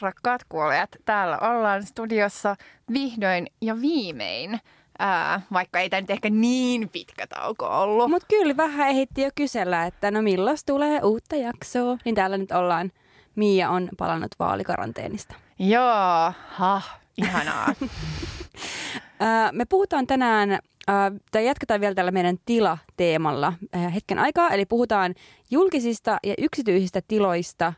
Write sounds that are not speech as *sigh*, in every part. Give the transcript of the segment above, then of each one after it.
rakkaat kuulijat. Täällä ollaan studiossa vihdoin ja viimein. Ää, vaikka ei tämä nyt ehkä niin pitkä tauko ollut. Mutta kyllä vähän ehditti jo kysellä, että no milloin tulee uutta jaksoa. Niin täällä nyt ollaan. Mia on palannut vaalikaranteenista. Joo, ha, ihanaa. *laughs* Me puhutaan tänään tai jatketaan vielä tällä meidän tila-teemalla hetken aikaa. Eli puhutaan julkisista ja yksityisistä tiloista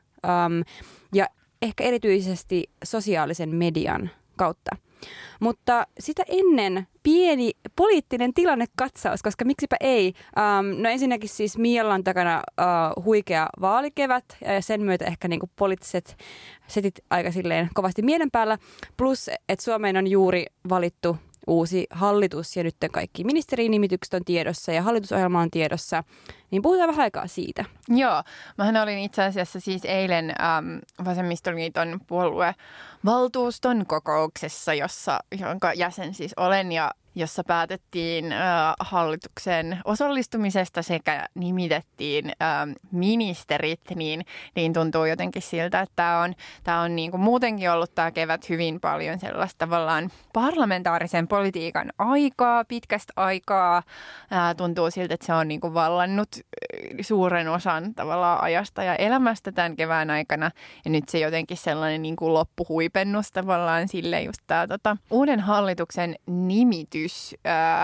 ja ehkä erityisesti sosiaalisen median kautta. Mutta sitä ennen pieni poliittinen tilannekatsaus, koska miksipä ei. Um, no ensinnäkin siis Mialla on takana uh, huikea vaalikevät ja sen myötä ehkä niinku poliittiset setit aika silleen kovasti mielen päällä. Plus, että Suomeen on juuri valittu uusi hallitus ja nyt kaikki ministerinimitykset on tiedossa ja hallitusohjelma on tiedossa, niin puhutaan vähän aikaa siitä. Joo, mähän olin itse asiassa siis eilen äm, Vasemmistoliiton puolue valtuuston kokouksessa, jossa, jonka jäsen siis olen ja jossa päätettiin äh, hallituksen osallistumisesta sekä nimitettiin äh, ministerit, niin, niin tuntuu jotenkin siltä, että tämä on, tää on niin kuin muutenkin ollut tämä kevät hyvin paljon sellaista tavallaan parlamentaarisen politiikan aikaa, pitkästä aikaa. Äh, tuntuu siltä, että se on niin kuin vallannut suuren osan tavallaan ajasta ja elämästä tämän kevään aikana. Ja nyt se jotenkin sellainen niin kuin loppuhuipennus tavallaan sille just tämä tota, uuden hallituksen nimitys kysymys,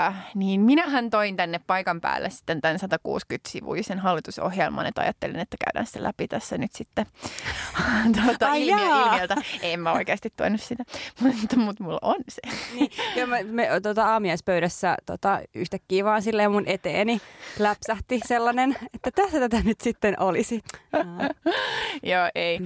äh, niin minähän toin tänne paikan päälle sitten tämän 160-sivuisen hallitusohjelman, että ajattelin, että käydään sitä läpi tässä nyt sitten *laughs* tuota, ilmiö, ilmiöltä. En mä oikeasti toinut sitä, *laughs* mutta, mutta mulla on se. Niin, ja me, me tuota, aamiaispöydässä tota, yhtäkkiä vaan silleen mun eteeni läpsähti sellainen, *laughs* että tässä tätä nyt sitten olisi. *laughs* Joo, ei.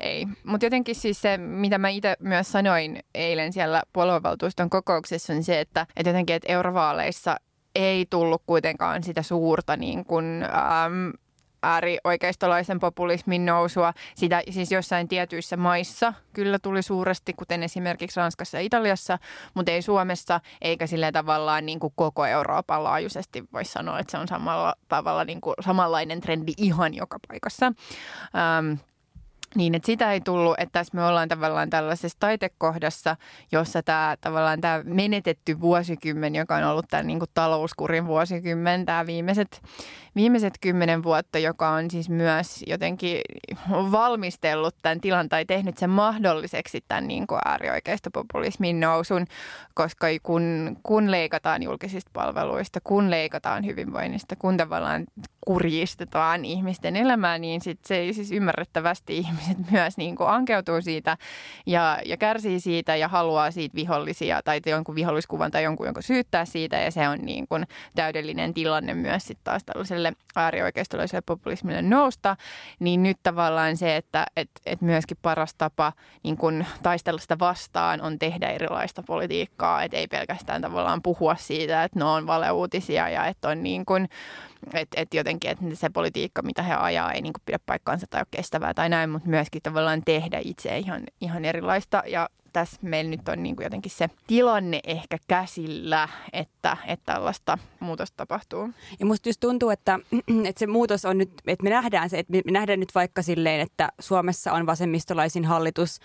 ei. Mutta jotenkin siis se, mitä mä itse myös sanoin eilen siellä puoluevaltuuston kokouksessa, on se, että, että jotenkin, että eurovaaleissa ei tullut kuitenkaan sitä suurta niin kuin, äm, äärioikeistolaisen populismin nousua. Sitä siis jossain tietyissä maissa kyllä tuli suuresti, kuten esimerkiksi Ranskassa ja Italiassa, mutta ei Suomessa, eikä sillä tavallaan niin kuin koko Euroopan laajuisesti voisi sanoa, että se on samalla tavalla niin kuin samanlainen trendi ihan joka paikassa. Ähm, niin, että sitä ei tullut, että tässä me ollaan tavallaan tällaisessa taitekohdassa, jossa tämä tavallaan tämä menetetty vuosikymmen, joka on ollut tämän niin kuin talouskurin vuosikymmen, tämä viimeiset, viimeiset kymmenen vuotta, joka on siis myös jotenkin valmistellut tämän tilan tai tehnyt sen mahdolliseksi tämän niin kuin äärioikeistopopulismin nousun, koska kun, kun leikataan julkisista palveluista, kun leikataan hyvinvoinnista, kun tavallaan kurjistetaan ihmisten elämää, niin sit se siis ymmärrettävästi *laughs* ihmiset myös niin kuin ankeutuu siitä ja, ja kärsii siitä ja haluaa siitä vihollisia tai jonkun viholliskuvan tai jonkun, jonka syyttää siitä. Ja se on niin kuin täydellinen tilanne myös sitten taas tällaiselle äärioikeistolaiselle populismille nousta, niin nyt tavallaan se, että et, et myöskin paras tapa niin kuin taistella sitä vastaan on tehdä erilaista politiikkaa, että ei pelkästään tavallaan puhua siitä, että ne on valeuutisia ja että on niin kuin että et jotenkin että se politiikka, mitä he ajaa, ei niinku pidä paikkaansa tai ole kestävää tai näin, mutta myöskin tavallaan tehdä itse ihan, ihan erilaista. Ja tässä meillä nyt on niin kuin jotenkin se tilanne ehkä käsillä, että, että tällaista muutosta tapahtuu. Ja musta just tuntuu, että, *clears throat* että se muutos on nyt, että me nähdään se, että me nähdään nyt vaikka silleen, että Suomessa on vasemmistolaisin hallitus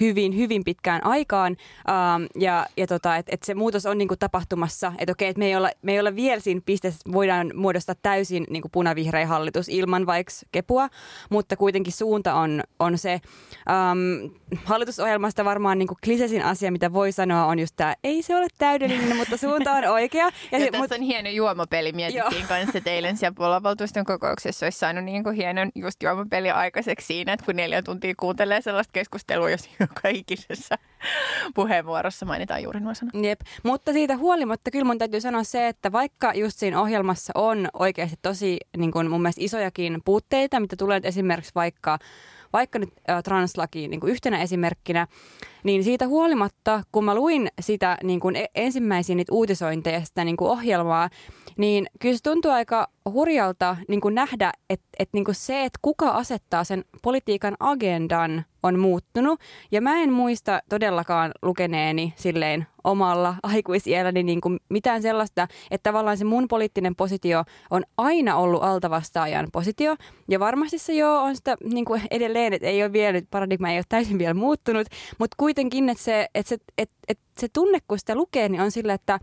hyvin, hyvin pitkään aikaan. Um, ja ja tota, että et se muutos on niinku tapahtumassa. Että okei, että me ei olla, me ei olla vielä siinä pisteessä, että voidaan muodostaa täysin niinku punavihreä hallitus ilman vaikka kepua, mutta kuitenkin suunta on, on se. Um, hallitusohjelmasta varmaan niinku klisesin asia, mitä voi sanoa, on just tämä, ei se ole täydellinen, mutta suunta on oikea. Ja, ja se, tässä mut... on hieno juomapeli, mietittiin kanssa eilen siellä puolavaltuuston kokouksessa, olisi saanut niinku hienon just juomapeli aikaiseksi siinä, että kun neljä tuntia kuuntelee sellaista keskustelua, jos *laughs* joka ikisessä puheenvuorossa mainitaan juuri nuo sanat. Jep, mutta siitä huolimatta kyllä mun täytyy sanoa se, että vaikka just siinä ohjelmassa on oikeasti tosi niin kuin mun mielestä isojakin puutteita, mitä tulee esimerkiksi vaikka vaikka nyt translakiin niin yhtenä esimerkkinä, niin siitä huolimatta, kun mä luin sitä niin kuin e-, ensimmäisiä niitä uutisointeja sitä niin kuin ohjelmaa, niin kyllä se tuntuu aika hurjalta niin kuin nähdä, että, että niin kuin se, että kuka asettaa sen politiikan agendan on muuttunut. Ja mä en muista todellakaan lukeneeni silleen omalla *laughs* aikuisielläni niin kuin mitään sellaista, että tavallaan se mun poliittinen positio on aina ollut altavastaajan positio. Ja varmasti se joo on sitä niin kuin edelleen, että ei ole vielä, paradigma ei ole täysin vielä muuttunut, mutta kuitenkin, että se, että se, että, että se tunne, kun sitä lukee, niin on sillä, että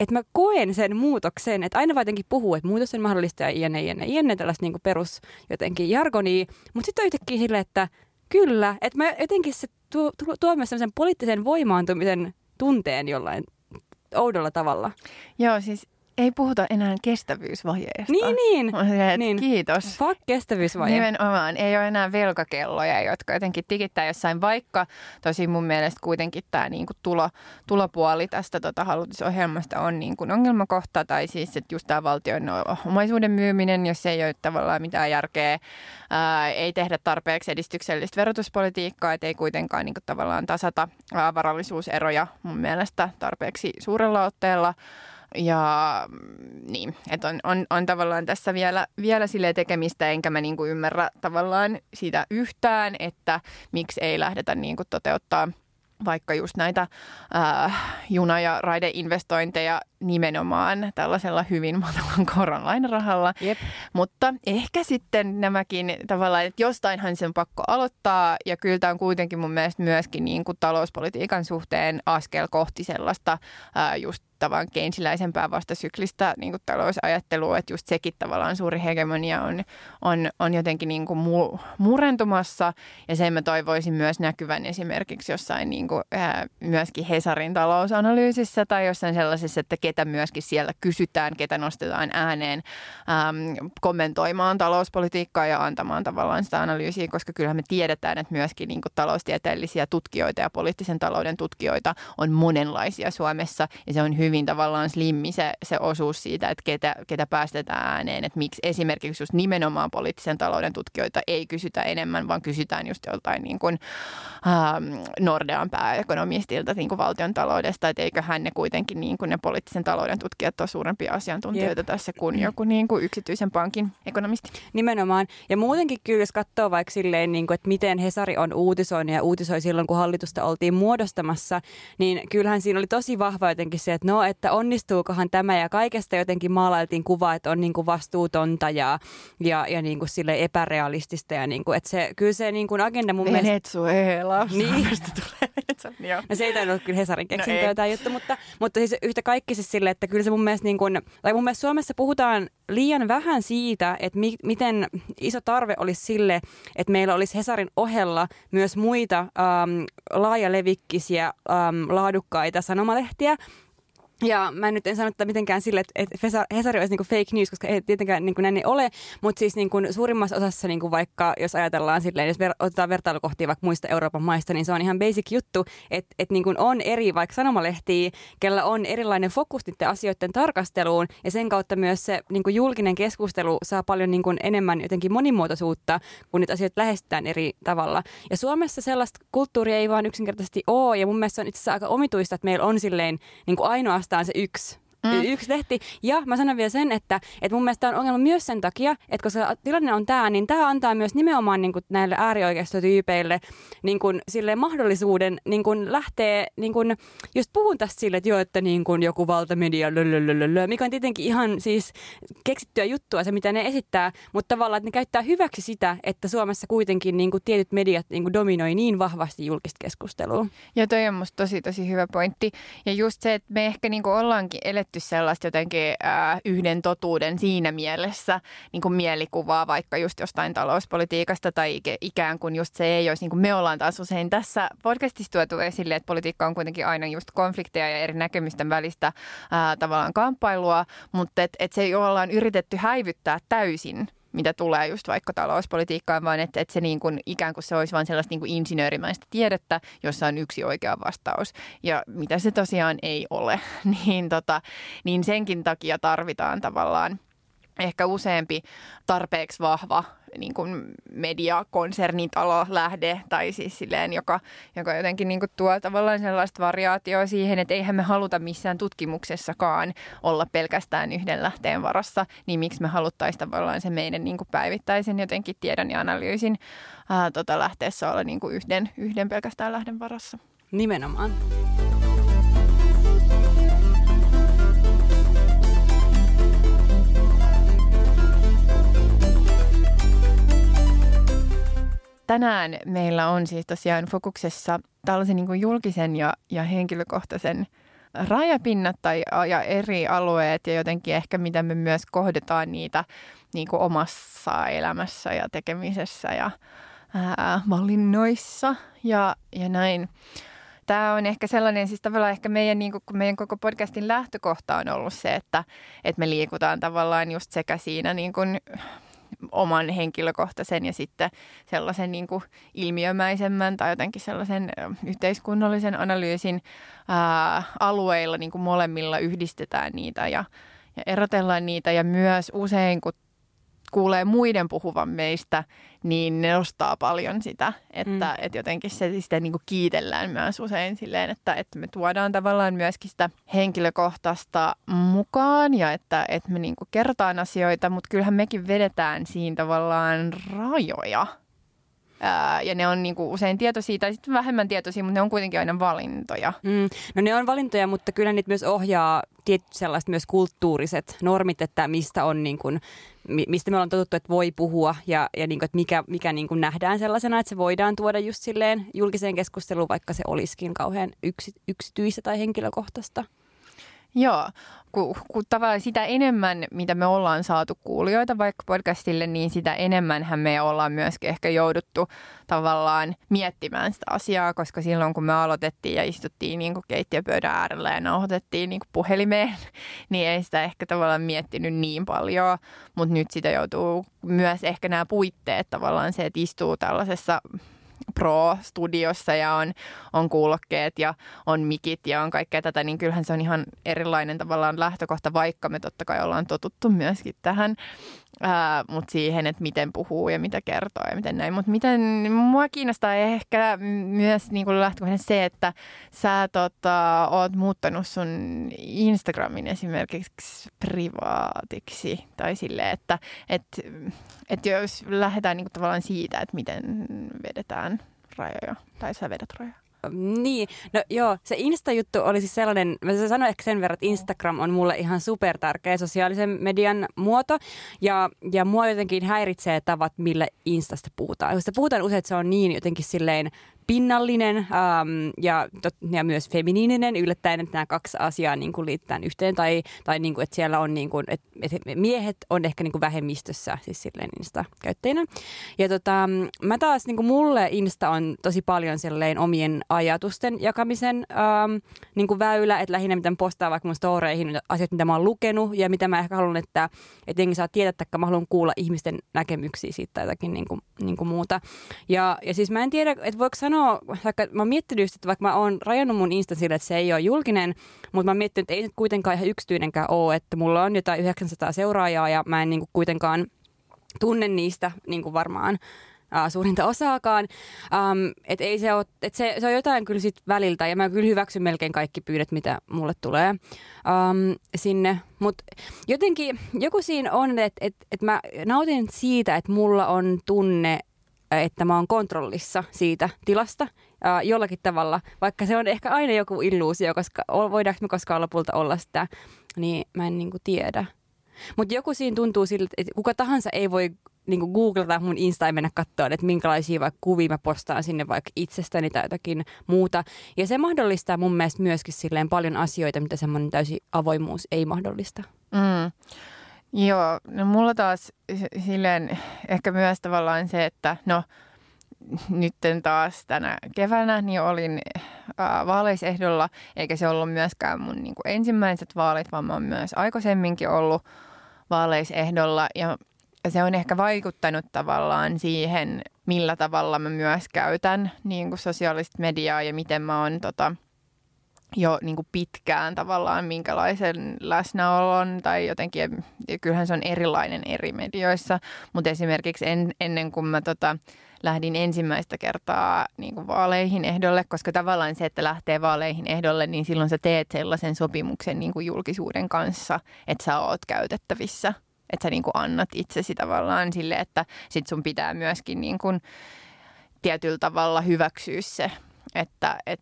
että mä koen sen muutoksen, että aina vaan puhuu, että muutos on mahdollista ja ienne, ienne, ienne, tällaista niin perus jotenkin jargonia, mutta sitten on yhtäkkiä silleen, että kyllä, että mä jotenkin se tuo, tuo myös sellaisen poliittisen voimaantumisen tunteen jollain oudolla tavalla. Joo, siis ei puhuta enää kestävyysvajeesta. Niin, niin. Se, niin. Kiitos. Fuck kestävyysvaje. Nimenomaan. Ei ole enää velkakelloja, jotka jotenkin tikittää jossain, vaikka tosi mun mielestä kuitenkin tämä niinku tulo, tulopuoli tästä tota hallitusohjelmasta on niinku ongelmakohta. Tai siis, että just tämä valtion omaisuuden myyminen, jos ei ole tavallaan mitään järkeä, ää, ei tehdä tarpeeksi edistyksellistä verotuspolitiikkaa, että ei kuitenkaan niinku tavallaan tasata ää, varallisuuseroja mun mielestä tarpeeksi suurella otteella. Ja mm, niin, että on, on, on tavallaan tässä vielä, vielä sille tekemistä, enkä mä niinku ymmärrä tavallaan sitä yhtään, että miksi ei lähdetä niinku toteuttaa vaikka just näitä äh, juna- ja raideinvestointeja nimenomaan tällaisella hyvin matalan koron lainarahalla. Jep. Mutta ehkä sitten nämäkin tavallaan, että jostainhan sen pakko aloittaa ja kyllä tämä on kuitenkin mun mielestä myöskin niin kuin talouspolitiikan suhteen askel kohti sellaista ää, just tavan keinsiläisempää vastasyklistä niin talousajattelua, että just sekin tavallaan suuri hegemonia on, on, on jotenkin niin kuin mu, murentumassa. Ja sen mä toivoisin myös näkyvän esimerkiksi jossain niin kuin, ää, myöskin Hesarin talousanalyysissä tai jossain sellaisessa, että ketä myöskin siellä kysytään, ketä nostetaan ääneen äm, kommentoimaan talouspolitiikkaa ja antamaan tavallaan sitä analyysiä, koska kyllähän me tiedetään, että myöskin niin kuin taloustieteellisiä tutkijoita ja poliittisen talouden tutkijoita on monenlaisia Suomessa ja se on hyvin tavallaan slimmi se, se osuus siitä, että ketä, ketä päästetään ääneen, että miksi esimerkiksi just nimenomaan poliittisen talouden tutkijoita ei kysytä enemmän, vaan kysytään just joltain niin kuin, ähm, Nordean pääekonomistilta niin kuin valtion taloudesta, että eiköhän ne kuitenkin niin kuin ne poliittisen talouden tutkijat on suurempia asiantuntijoita Jep. tässä kuin joku niin kuin yksityisen pankin ekonomisti. Nimenomaan. Ja muutenkin kyllä, jos katsoo vaikka silleen, niin kuin, että miten Hesari on uutisoinut ja uutisoi silloin, kun hallitusta oltiin muodostamassa, niin kyllähän siinä oli tosi vahva jotenkin se, että no, että onnistuukohan tämä ja kaikesta jotenkin maalailtiin kuva, että on niin kuin vastuutonta ja, ja, ja niin kuin sille epärealistista ja niin kuin, että se, kyllä se niin kuin agenda mun Venezuela. mielestä... Niin. *laughs* tulee. no se ei tainnut kyllä Hesarin keksintöä no tämä juttu, mutta, mutta siis yhtä kaikki siis sille, että kyllä se mun mielestä, niin kuin, tai mun mielestä Suomessa puhutaan liian vähän siitä, että mi- miten iso tarve olisi sille, että meillä olisi Hesarin ohella myös muita ähm, laajalevikkisiä, ähm, laadukkaita sanomalehtiä, ja mä nyt en sano että mitenkään sille, että Hesari olisi niinku fake news, koska ei tietenkään niinku näin ei ole, mutta siis niinku suurimmassa osassa niinku vaikka, jos ajatellaan silleen, jos ver- otetaan vertailukohtia vaikka muista Euroopan maista, niin se on ihan basic juttu, että et niinku on eri vaikka sanomalehtiä, kellä on erilainen fokus niiden asioiden tarkasteluun ja sen kautta myös se niinku julkinen keskustelu saa paljon niinku enemmän jotenkin monimuotoisuutta, kun niitä asioita lähestytään eri tavalla. Ja Suomessa sellaista kulttuuria ei vaan yksinkertaisesti ole ja mun mielestä se on itse asiassa aika omituista, että meillä on silleen niinku ainoa ainoastaan se yksi Mm. Yksi lehti. Ja mä sanon vielä sen, että, että mun mielestä on ongelma myös sen takia, että koska tilanne on tämä, niin tämä antaa myös nimenomaan niin kuin näille äärioikeistotyypeille niin kuin, sille mahdollisuuden niin kuin lähteä, niin kuin, just puhun tästä sille, että joo, että niin kuin joku valtamedia, lölölölölö, mikä on tietenkin ihan siis keksittyä juttua se, mitä ne esittää, mutta tavallaan, että ne käyttää hyväksi sitä, että Suomessa kuitenkin niin kuin tietyt mediat niin kuin dominoi niin vahvasti julkista keskustelua. Ja toi on musta tosi, tosi hyvä pointti. Ja just se, että me ehkä niin kuin ollaankin eletty tehty sellaista jotenkin äh, yhden totuuden siinä mielessä niin kuin mielikuvaa vaikka just jostain talouspolitiikasta tai ikään kuin just se ei olisi, niin kuin me ollaan taas usein tässä podcastissa tuotu esille, että politiikka on kuitenkin aina just konflikteja ja eri näkemysten välistä äh, tavallaan kamppailua, mutta et, et se ollaan yritetty häivyttää täysin mitä tulee just vaikka talouspolitiikkaan, vaan että, että se niin kuin, ikään kuin se olisi vain sellaista niin kuin insinöörimäistä tiedettä, jossa on yksi oikea vastaus. Ja mitä se tosiaan ei ole, *laughs* niin, tota, niin senkin takia tarvitaan tavallaan ehkä useampi tarpeeksi vahva niin kuin mediakonsernitalo lähde tai siis silleen, joka, joka jotenkin niin kuin tuo tavallaan sellaista variaatioa siihen, että eihän me haluta missään tutkimuksessakaan olla pelkästään yhden lähteen varassa, niin miksi me haluttaisiin tavallaan se meidän niin kuin päivittäisen jotenkin tiedon ja analyysin ää, tota lähteessä olla niin kuin yhden, yhden pelkästään lähden varassa. Nimenomaan. Tänään meillä on siis tosiaan fokuksessa tällaisen niin kuin julkisen ja, ja henkilökohtaisen rajapinnat tai ja eri alueet ja jotenkin ehkä miten me myös kohdetaan niitä niin kuin omassa elämässä ja tekemisessä ja ää, valinnoissa ja, ja näin. Tämä on ehkä sellainen, siis tavallaan ehkä meidän, niin kuin, meidän koko podcastin lähtökohta on ollut se, että, että me liikutaan tavallaan just sekä siinä niin kuin oman henkilökohtaisen ja sitten sellaisen niin kuin ilmiömäisemmän tai jotenkin sellaisen yhteiskunnallisen analyysin ää, alueilla niin kuin molemmilla yhdistetään niitä ja, ja erotellaan niitä. Ja myös usein kun kuulee muiden puhuvan meistä, niin ne nostaa paljon sitä, että, mm. että jotenkin se sitä niin kuin kiitellään myös usein silleen, että, että me tuodaan tavallaan myöskin sitä henkilökohtaista mukaan ja että, että me niin kuin kerrotaan asioita, mutta kyllähän mekin vedetään siinä tavallaan rajoja. Ää, ja ne on niinku usein tietoisia tai sitten vähemmän tietoisia, mutta ne on kuitenkin aina valintoja. Mm. No ne on valintoja, mutta kyllä niitä myös ohjaa tietyt sellaiset myös kulttuuriset normit, että mistä on niin mistä me ollaan totuttu, että voi puhua ja, ja niin että mikä, mikä niin nähdään sellaisena, että se voidaan tuoda just silleen julkiseen keskusteluun, vaikka se olisikin kauhean yksi, yksityistä tai henkilökohtaista. Joo, kun, kun tavallaan sitä enemmän, mitä me ollaan saatu kuulijoita vaikka podcastille, niin sitä enemmän me ollaan myöskin ehkä jouduttu tavallaan miettimään sitä asiaa, koska silloin kun me aloitettiin ja istuttiin niin kuin keittiöpöydän äärellä ja nauhoitettiin niin kuin puhelimeen, *laughs* niin ei sitä ehkä tavallaan miettinyt niin paljon, mutta nyt sitä joutuu myös ehkä nämä puitteet tavallaan se, että istuu tällaisessa Pro-studiossa ja on, on kuulokkeet ja on mikit ja on kaikkea tätä, niin kyllähän se on ihan erilainen tavallaan lähtökohta, vaikka me totta kai ollaan totuttu myöskin tähän mutta siihen, että miten puhuu ja mitä kertoo ja miten näin. Mutta miten mua kiinnostaa ehkä myös niin kuin se, että sä tota, oot muuttanut sun Instagramin esimerkiksi privaatiksi tai silleen, että et, et jos lähdetään niin kuin tavallaan siitä, että miten vedetään rajoja tai sä vedät rajoja. Niin, no joo, se Insta-juttu oli siis sellainen, mä sanoin ehkä sen verran, että Instagram on mulle ihan super tärkeä sosiaalisen median muoto. Ja, ja mua jotenkin häiritsee tavat, millä Instasta puhutaan. Koska puhutaan usein, että se on niin jotenkin silleen pinnallinen ähm, ja, tot, ja myös feminiininen yllättäen, että nämä kaksi asiaa niin kuin liitetään yhteen tai, tai niin kuin, että siellä on niin kuin, että, miehet on ehkä niin kuin vähemmistössä siis silleen Insta-käyttäjinä. Ja tota, mä taas niin kuin mulle Insta on tosi paljon silleen omien ajatusten jakamisen ähm, niin kuin väylä, että lähinnä mitä postaa vaikka mun storeihin asiat, mitä mä oon lukenut ja mitä mä ehkä haluan, että, jengi saa tietää, että mä haluan kuulla ihmisten näkemyksiä siitä tai jotakin niin kuin, niin kuin muuta. Ja, ja siis mä en tiedä, että voiko sanoa sanoa, vaikka mä miettinyt just, että vaikka mä oon rajannut mun Insta sille, että se ei ole julkinen, mutta mä oon miettinyt, että ei nyt kuitenkaan ihan yksityinenkään ole, että mulla on jotain 900 seuraajaa ja mä en niin kuin kuitenkaan tunne niistä niin kuin varmaan uh, suurinta osaakaan. Um, et ei se, ole, et se, se on jotain kyllä sit väliltä ja mä kyllä hyväksyn melkein kaikki pyydät, mitä mulle tulee um, sinne. Mutta jotenkin joku siinä on, että et, et mä nautin siitä, että mulla on tunne että mä oon kontrollissa siitä tilasta ää, jollakin tavalla, vaikka se on ehkä aina joku illuusio, koska voidaanko me koskaan lopulta olla sitä, niin mä en niinku tiedä. Mutta joku siinä tuntuu siltä, että kuka tahansa ei voi niinku googlata mun Insta ja mennä katsoa, että minkälaisia vaikka kuvia mä postaan sinne vaikka itsestäni tai jotakin muuta. Ja se mahdollistaa mun mielestä myöskin silleen paljon asioita, mitä semmoinen täysi avoimuus ei mahdollista. Mm. Joo, no mulla taas silleen ehkä myös tavallaan se, että no nytten taas tänä keväänä niin olin äh, vaaleisehdolla, eikä se ollut myöskään mun niin kuin ensimmäiset vaalit, vaan mä oon myös aikaisemminkin ollut vaaleisehdolla. Ja se on ehkä vaikuttanut tavallaan siihen, millä tavalla mä myös käytän niin kuin sosiaalista mediaa ja miten mä oon tota, jo niin kuin pitkään tavallaan minkälaisen läsnäolon tai jotenkin, ja kyllähän se on erilainen eri medioissa, mutta esimerkiksi en, ennen kuin mä tota, lähdin ensimmäistä kertaa niin kuin vaaleihin ehdolle, koska tavallaan se, että lähtee vaaleihin ehdolle, niin silloin sä teet sellaisen sopimuksen niin kuin julkisuuden kanssa, että sä oot käytettävissä, että sä niin kuin annat itsesi tavallaan sille, että sit sun pitää myöskin niin kuin tietyllä tavalla hyväksyä se että et,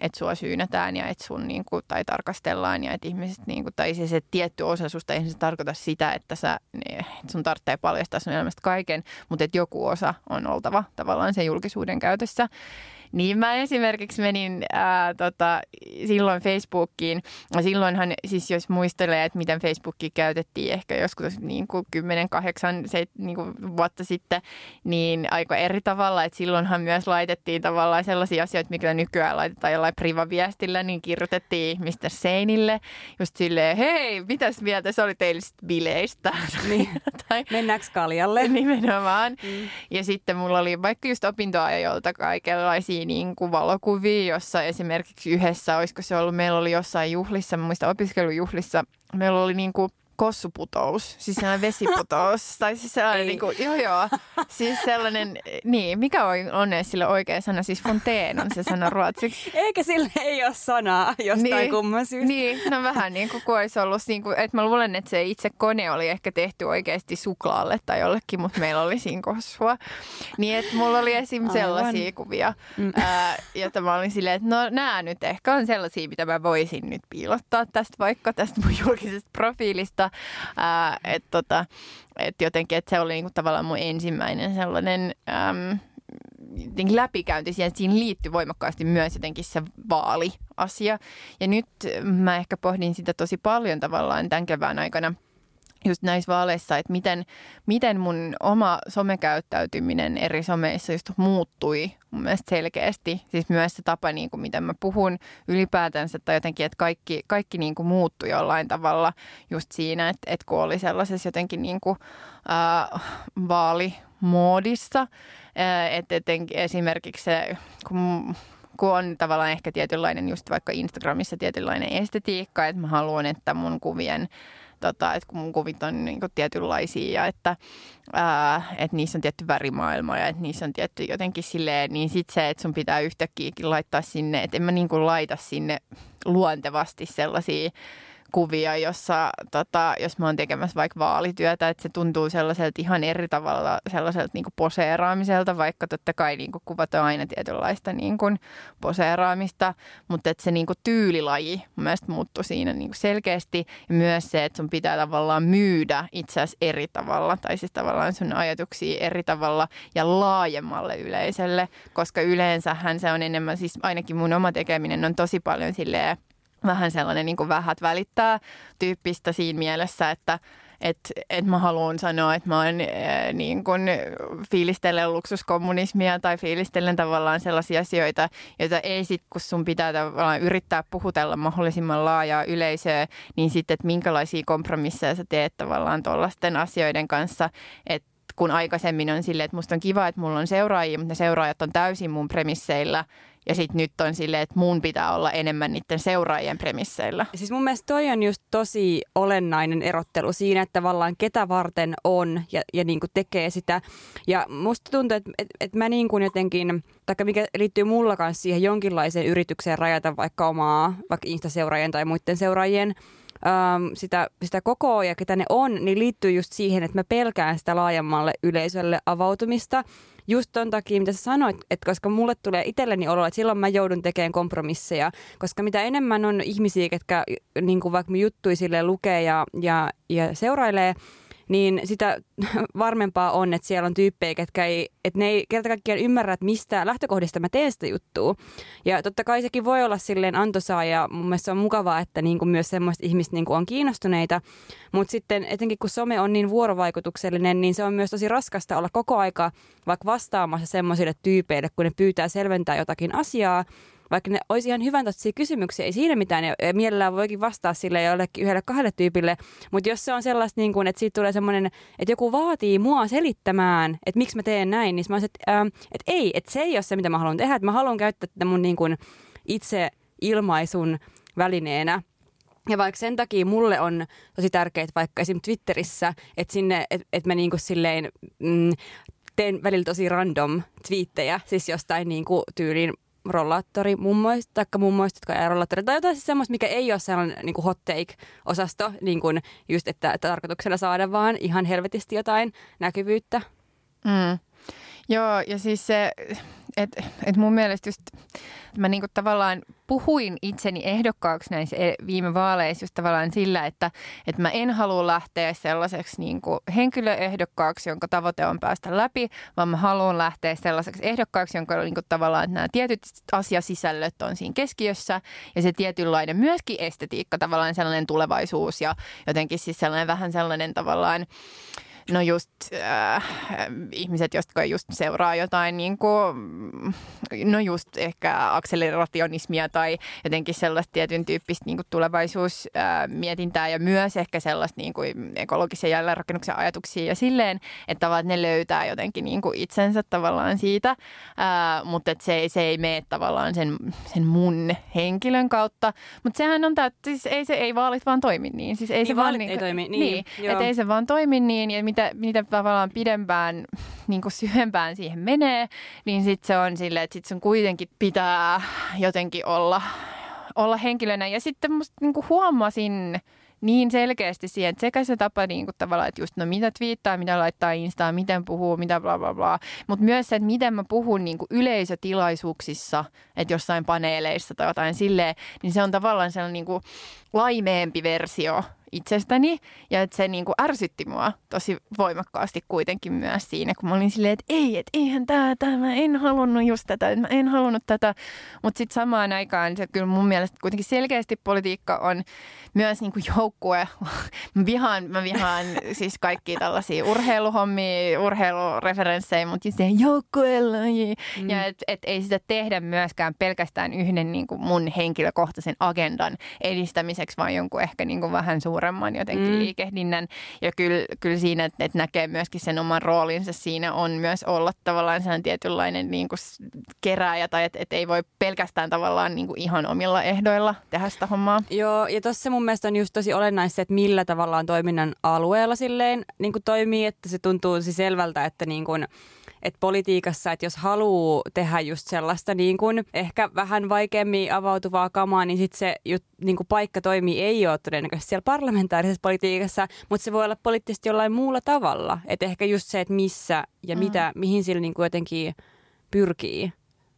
et sua syynätään ja että sun niinku, tai tarkastellaan ja että ihmiset niinku, tai se, se tietty osa susta ei se tarkoita sitä, että sä, et sun tarvitsee paljastaa sun elämästä kaiken, mutta että joku osa on oltava tavallaan sen julkisuuden käytössä. Niin mä esimerkiksi menin ää, tota, silloin Facebookiin. Ja silloinhan, siis jos muistelee, että miten Facebookia käytettiin ehkä joskus niin kuin 10, 8, 7, niin kuin vuotta sitten, niin aika eri tavalla. Että silloinhan myös laitettiin tavallaan sellaisia asioita, mikä nykyään laitetaan jollain privaviestillä, niin kirjoitettiin ihmistä seinille. Just silleen, hei, mitäs mieltä se oli teille bileistä? *laughs* Niin. tai, Mennäänkö kaljalle? Nimenomaan. Mm. Ja sitten mulla oli vaikka just opintoajolta kaikenlaisia niin kuin valokuvia, jossa esimerkiksi yhdessä, olisiko se ollut, meillä oli jossain juhlissa, muista opiskelujuhlissa, meillä oli niin kuin kossuputous, siis sellainen vesiputous. *laughs* tai siis sellainen, niin kuin, joo joo, siis sellainen, niin, mikä on, on sille oikea sana? Siis fonteen on se sana ruotsiksi. Eikä sille ei ole sanaa jostain niin, kumman syystä. Niin, no vähän niin kuin, olisi ollut, niin kuin, että mä luulen, että se itse kone oli ehkä tehty oikeasti suklaalle tai jollekin, mutta meillä oli siinä kossua. Niin, että mulla oli esim. Aivan. sellaisia kuvia, mm. ää, joita mä olin silleen, että no nämä nyt ehkä on sellaisia, mitä mä voisin nyt piilottaa tästä vaikka tästä mun julkisesta profiilista että tota, et jotenkin, että se oli niinku tavallaan mun ensimmäinen sellainen äm, läpikäynti siihen, siinä liittyy voimakkaasti myös jotenkin se vaaliasia. Ja nyt mä ehkä pohdin sitä tosi paljon tavallaan tämän kevään aikana – just näissä vaaleissa, että miten, miten mun oma somekäyttäytyminen eri someissa just muuttui mun mielestä selkeästi. Siis myös se tapa, niin kuin miten mä puhun ylipäätänsä tai jotenkin, että kaikki, kaikki niin kuin muuttui jollain tavalla just siinä, että, että kun oli sellaisessa jotenkin niin kuin, äh, vaalimoodissa, äh, että etenkin esimerkiksi se, kun kun on tavallaan ehkä tietynlainen, just vaikka Instagramissa tietynlainen estetiikka, että mä haluan, että mun kuvien tota, että kun mun kuvit on niin kuin tietynlaisia ja että, ää, että niissä on tietty värimaailma ja että niissä on tietty jotenkin silleen, niin sitten se, että sun pitää yhtäkkiä laittaa sinne, että en mä niin kuin laita sinne luontevasti sellaisia kuvia, jossa, tota, jos mä oon tekemässä vaikka vaalityötä, että se tuntuu sellaiselta ihan eri tavalla sellaiselta niin poseeraamiselta, vaikka totta kai niin kuin kuvat on aina tietynlaista niin kuin poseeraamista, mutta että se niin kuin tyylilaji mun mielestä muuttui siinä niin kuin selkeästi. Ja myös se, että sun pitää tavallaan myydä itse asiassa eri tavalla, tai siis tavallaan sun ajatuksia eri tavalla ja laajemmalle yleisölle, koska yleensähän se on enemmän, siis ainakin mun oma tekeminen on tosi paljon silleen vähän sellainen niin kuin vähät välittää tyyppistä siinä mielessä, että että et mä haluan sanoa, että mä oon äh, niin kuin fiilistellen luksuskommunismia tai fiilistellen tavallaan sellaisia asioita, joita ei sit, kun sun pitää tavallaan yrittää puhutella mahdollisimman laajaa yleisöä, niin sitten, että minkälaisia kompromisseja sä teet tavallaan tuollaisten asioiden kanssa, että kun aikaisemmin on silleen, että musta on kiva, että mulla on seuraajia, mutta ne seuraajat on täysin mun premisseillä – ja sitten nyt on silleen, että mun pitää olla enemmän niiden seuraajien premisseillä. Siis mun mielestä toi on just tosi olennainen erottelu siinä, että tavallaan ketä varten on ja, ja niin kuin tekee sitä. Ja musta tuntuu, että, että, että mä niin kuin jotenkin, tai mikä liittyy mulla kanssa siihen jonkinlaiseen yritykseen rajata vaikka omaa, vaikka Insta-seuraajien tai muiden seuraajien Um, sitä, sitä kokoa ja ketä ne on, niin liittyy just siihen, että mä pelkään sitä laajemmalle yleisölle avautumista just ton takia, mitä sä sanoit, että koska mulle tulee itselleni olo, että silloin mä joudun tekemään kompromisseja, koska mitä enemmän on ihmisiä, ketkä niin vaikka juttui sille lukee ja, ja, ja seurailee, niin sitä *laughs* varmempaa on, että siellä on tyyppejä, ketkä ei, että ne ei kerta kaikkiaan ymmärrä, että mistä lähtökohdista mä teen sitä juttua. Ja totta kai sekin voi olla silleen antoisaa ja mun mielestä se on mukavaa, että niin kuin myös semmoista ihmistä niin kuin on kiinnostuneita. Mutta sitten etenkin kun some on niin vuorovaikutuksellinen, niin se on myös tosi raskasta olla koko aika vaikka vastaamassa semmoisille tyypeille, kun ne pyytää selventää jotakin asiaa vaikka ne olisi ihan hyvän kysymyksiä, ei siinä mitään, ja mielellään voikin vastaa sille jollekin yhdelle kahdelle tyypille, mutta jos se on sellaista, niin kuin, että siitä tulee semmoinen, että joku vaatii mua selittämään, että miksi mä teen näin, niin mä olisin, että, äh, että ei, että se ei ole se, mitä mä haluan tehdä, että mä haluan käyttää tätä mun niin kuin, itse ilmaisun välineenä. Ja vaikka sen takia mulle on tosi tärkeää vaikka esim. Twitterissä, että sinne, että et mä niinku silleen mm, teen välillä tosi random twiittejä, siis jostain niinku tyyliin rollaattori mummoista, taikka mummoista, jotka ajaa rollaattoria, tai jotain siis semmoista, mikä ei ole sellainen niin kuin hot take-osasto, niin kuin just, että, että tarkoituksena saada vaan ihan helvetisti jotain näkyvyyttä. Mm. Joo, ja siis se, että et mun mielestä just mä niinku tavallaan puhuin itseni ehdokkaaksi näissä e, viime vaaleissa just tavallaan sillä, että, että mä en halua lähteä sellaiseksi niinku henkilöehdokkaaksi, jonka tavoite on päästä läpi, vaan mä haluan lähteä sellaiseksi ehdokkaaksi, jonka niinku tavallaan nämä tietyt asiasisällöt on siinä keskiössä. Ja se tietynlainen myöskin estetiikka, tavallaan sellainen tulevaisuus ja jotenkin siis sellainen vähän sellainen tavallaan No just äh, ihmiset, jotka just seuraa jotain niin kuin, no just ehkä akselerationismia tai jotenkin sellaista tietyn tyyppistä niin kuin tulevaisuusmietintää ja myös ehkä sellaista niin kuin ekologisen jälleenrakennuksen ajatuksia ja silleen, että tavallaan ne löytää jotenkin niin kuin itsensä tavallaan siitä, äh, mutta että se, ei, se ei mene tavallaan sen, sen mun henkilön kautta, mutta sehän on tämä, siis ei, se, ei vaalit vaan toimi niin. Siis ei niin se vaalit vaan, ei toimi, niin, niin että ei se vaan toimi niin. Ja mitä, mitä tavallaan pidempään, niin kuin syvempään siihen menee, niin sitten se on silleen, että sitten sun kuitenkin pitää jotenkin olla, olla henkilönä. Ja sitten musta niin kuin huomasin niin selkeästi siihen, että sekä se tapa niin kuin tavallaan, että just no mitä twiittaa, mitä laittaa Instaan, miten puhuu, mitä bla bla bla. Mutta myös se, että miten mä puhun niin kuin yleisötilaisuuksissa, että jossain paneeleissa tai jotain silleen, niin se on tavallaan sellainen niin kuin laimeempi versio itsestäni ja että se niin kuin ärsytti mua tosi voimakkaasti kuitenkin myös siinä, kun mä olin silleen, että ei, että eihän tämä, tämä, mä en halunnut just tätä, että mä en halunnut tätä, mutta sitten samaan aikaan se kyllä mun mielestä kuitenkin selkeästi politiikka on myös niin kuin joukkue. Mä *laughs* vihaan, mä vihaan siis kaikki tällaisia urheiluhommia, urheilureferenssejä, mutta just joukkueella. Mm. Ja että et ei sitä tehdä myöskään pelkästään yhden niin kuin mun henkilökohtaisen agendan edistämiseksi, vaan jonkun ehkä niin kuin vähän suuremman jotenkin mm. liikehdinnän. Ja kyllä, kyllä siinä, että et näkee myöskin sen oman roolinsa siinä on myös olla tavallaan sellainen tietynlainen niin kuin kerääjä tai että et ei voi pelkästään tavallaan niin kuin ihan omilla ehdoilla tehdä sitä hommaa. Joo, ja tuossa mun mielestä on just tosi olennaista, että millä tavallaan toiminnan alueella silleen niin kuin toimii, että se tuntuu siis selvältä, että niin kuin, että politiikassa, että jos haluaa tehdä just sellaista niin kuin ehkä vähän vaikeammin avautuvaa kamaa, niin sitten se jut, niin kuin paikka toimii ei ole todennäköisesti siellä parlamentaarisessa politiikassa, mutta se voi olla poliittisesti jollain muulla tavalla. Että ehkä just se, että missä ja mm. mitä, mihin sillä niin kuin jotenkin pyrkii.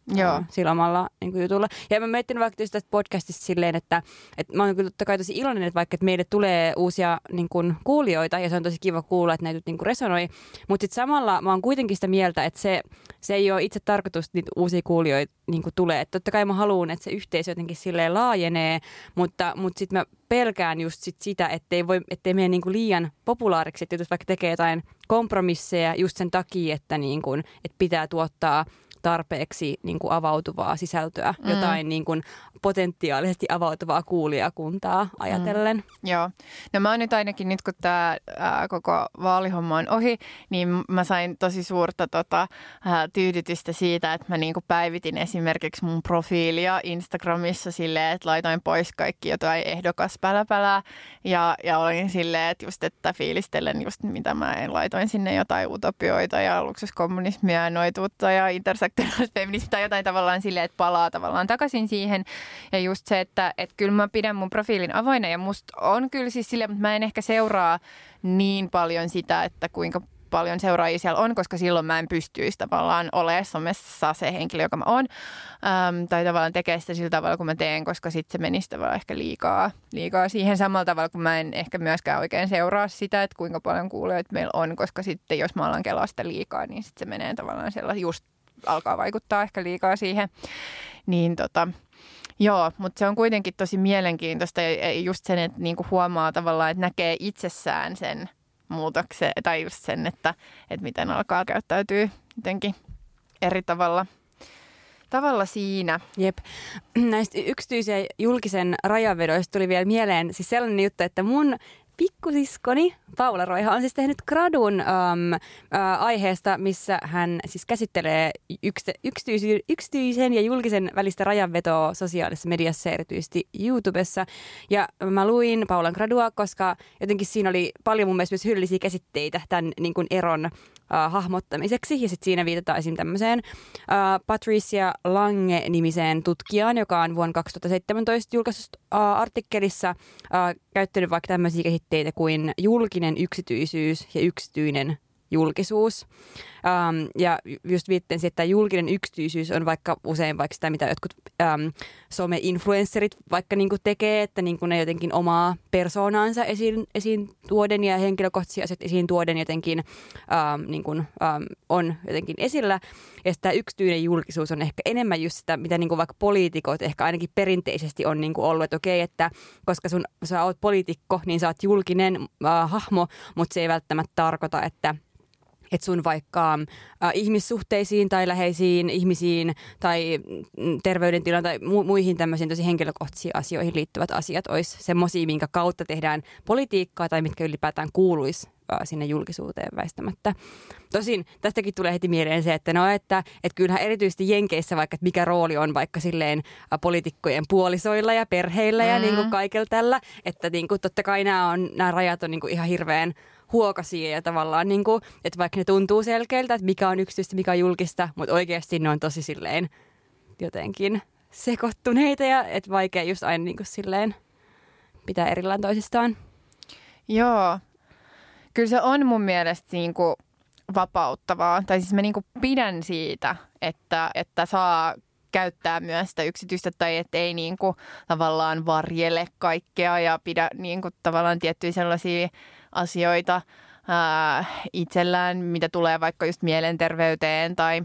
Joo. sillä omalla niin kuin, jutulla. Ja mä miettinyt vaikka tästä podcastista silleen, että, että mä oon kyllä totta kai tosi iloinen, että vaikka että meille tulee uusia niin kuin, kuulijoita ja se on tosi kiva kuulla, että näitä niin kuin, resonoi. Mutta sitten samalla mä oon kuitenkin sitä mieltä, että se, se ei ole itse tarkoitus, että niitä uusia kuulijoita niin kuin, tulee. Että totta kai mä haluan, että se yhteisö jotenkin silleen laajenee, mutta, mutta sitten mä pelkään just sit sitä, ettei, voi, ettei mene niin kuin liian populaariksi, että jos vaikka tekee jotain kompromisseja just sen takia, että, niin kuin, että pitää tuottaa – tarpeeksi niin kuin avautuvaa sisältöä, mm. jotain niin kuin potentiaalisesti avautuvaa kuulijakuntaa ajatellen. Mm. Joo. No mä oon nyt ainakin nyt, kun tämä koko vaalihomma on ohi, niin mä sain tosi suurta tota, ää, tyydytystä siitä, että mä niin kuin päivitin esimerkiksi mun profiilia Instagramissa silleen, että laitoin pois kaikki jotain ehdokas päläpälää ja, ja olin silleen, että just, että fiilistelen just mitä mä en laitoin sinne jotain utopioita ja luksuskommunismia ja noituutta ja interse feminismistä tai jotain tavallaan silleen, että palaa tavallaan takaisin siihen. Ja just se, että, että kyllä mä pidän mun profiilin avoinna ja musta on kyllä siis silleen, mutta mä en ehkä seuraa niin paljon sitä, että kuinka paljon seuraajia siellä on, koska silloin mä en pystyisi tavallaan olemaan somessa se henkilö, joka mä oon. Ähm, tai tavallaan tekee sitä sillä tavalla, kun mä teen, koska sitten se menisi tavallaan ehkä liikaa, liikaa siihen samalla tavalla, kun mä en ehkä myöskään oikein seuraa sitä, että kuinka paljon kuulijoita meillä on, koska sitten jos mä alan kelaa sitä liikaa, niin sitten se menee tavallaan sellainen just alkaa vaikuttaa ehkä liikaa siihen. Niin tota, Joo, mutta se on kuitenkin tosi mielenkiintoista just sen, että niinku huomaa tavallaan, että näkee itsessään sen muutoksen tai just sen, että, että miten alkaa käyttäytyä jotenkin eri tavalla tavalla siinä. Jep. Näistä yksityisen julkisen rajavedoista tuli vielä mieleen siis sellainen juttu, että mun pikkusiskoni Paula Roiha on siis tehnyt gradun um, uh, aiheesta, missä hän siis käsittelee yks, yksityisen, yksityisen ja julkisen välistä rajanvetoa sosiaalisessa mediassa, erityisesti YouTubessa. Ja mä luin Paulan gradua, koska jotenkin siinä oli paljon mun mielestä myös hyödyllisiä käsitteitä tämän niin kuin eron uh, hahmottamiseksi. Ja sitten siinä viitataan esim. tämmöiseen uh, Patricia Lange-nimiseen tutkijaan, joka on vuonna 2017 julkaisusta uh, artikkelissa uh, käyttänyt vaikka tämmöisiä käsitteitä kuin julkinen yksityisyys ja yksityinen julkisuus. Um, ja just viitteen että julkinen yksityisyys on vaikka usein vaikka sitä, mitä jotkut um, some-influencerit vaikka niinku tekee, että niinku ne jotenkin omaa persoonaansa esiin, esiin tuoden ja henkilökohtaisia asioita esiin tuoden jotenkin um, niinku, um, on jotenkin esillä. Ja sitä yksityinen julkisuus on ehkä enemmän just sitä, mitä niinku vaikka poliitikot ehkä ainakin perinteisesti on niinku ollut, että okei, että koska sun, sä oot poliitikko, niin sä oot julkinen uh, hahmo, mutta se ei välttämättä tarkoita, että että sun vaikka äh, ihmissuhteisiin tai läheisiin ihmisiin tai mm, terveydentilaan tai mu- muihin tämmöisiin tosi henkilökohtaisiin asioihin liittyvät asiat olisi semmoisia, minkä kautta tehdään politiikkaa tai mitkä ylipäätään kuuluisi äh, sinne julkisuuteen väistämättä. Tosin tästäkin tulee heti mieleen se, että no, että, että kyllähän erityisesti Jenkeissä vaikka, että mikä rooli on vaikka silleen äh, poliitikkojen puolisoilla ja perheillä ja mm. niin kuin kaikella tällä, että niin kuin, totta kai nämä, on, nämä rajat on niin kuin ihan hirveän huokasia ja tavallaan, niin kuin, että vaikka ne tuntuu selkeältä, että mikä on yksityistä, mikä on julkista, mutta oikeasti ne on tosi silleen jotenkin sekoittuneita ja että vaikea just aina niin kuin silleen pitää erillään toisistaan. Joo. Kyllä se on mun mielestä niin kuin vapauttavaa. Tai siis mä niin kuin pidän siitä, että, että saa käyttää myös sitä yksityistä tai ettei niin kuin tavallaan varjele kaikkea ja pidä niin kuin tavallaan tiettyjä sellaisia asioita ää, itsellään, mitä tulee vaikka just mielenterveyteen tai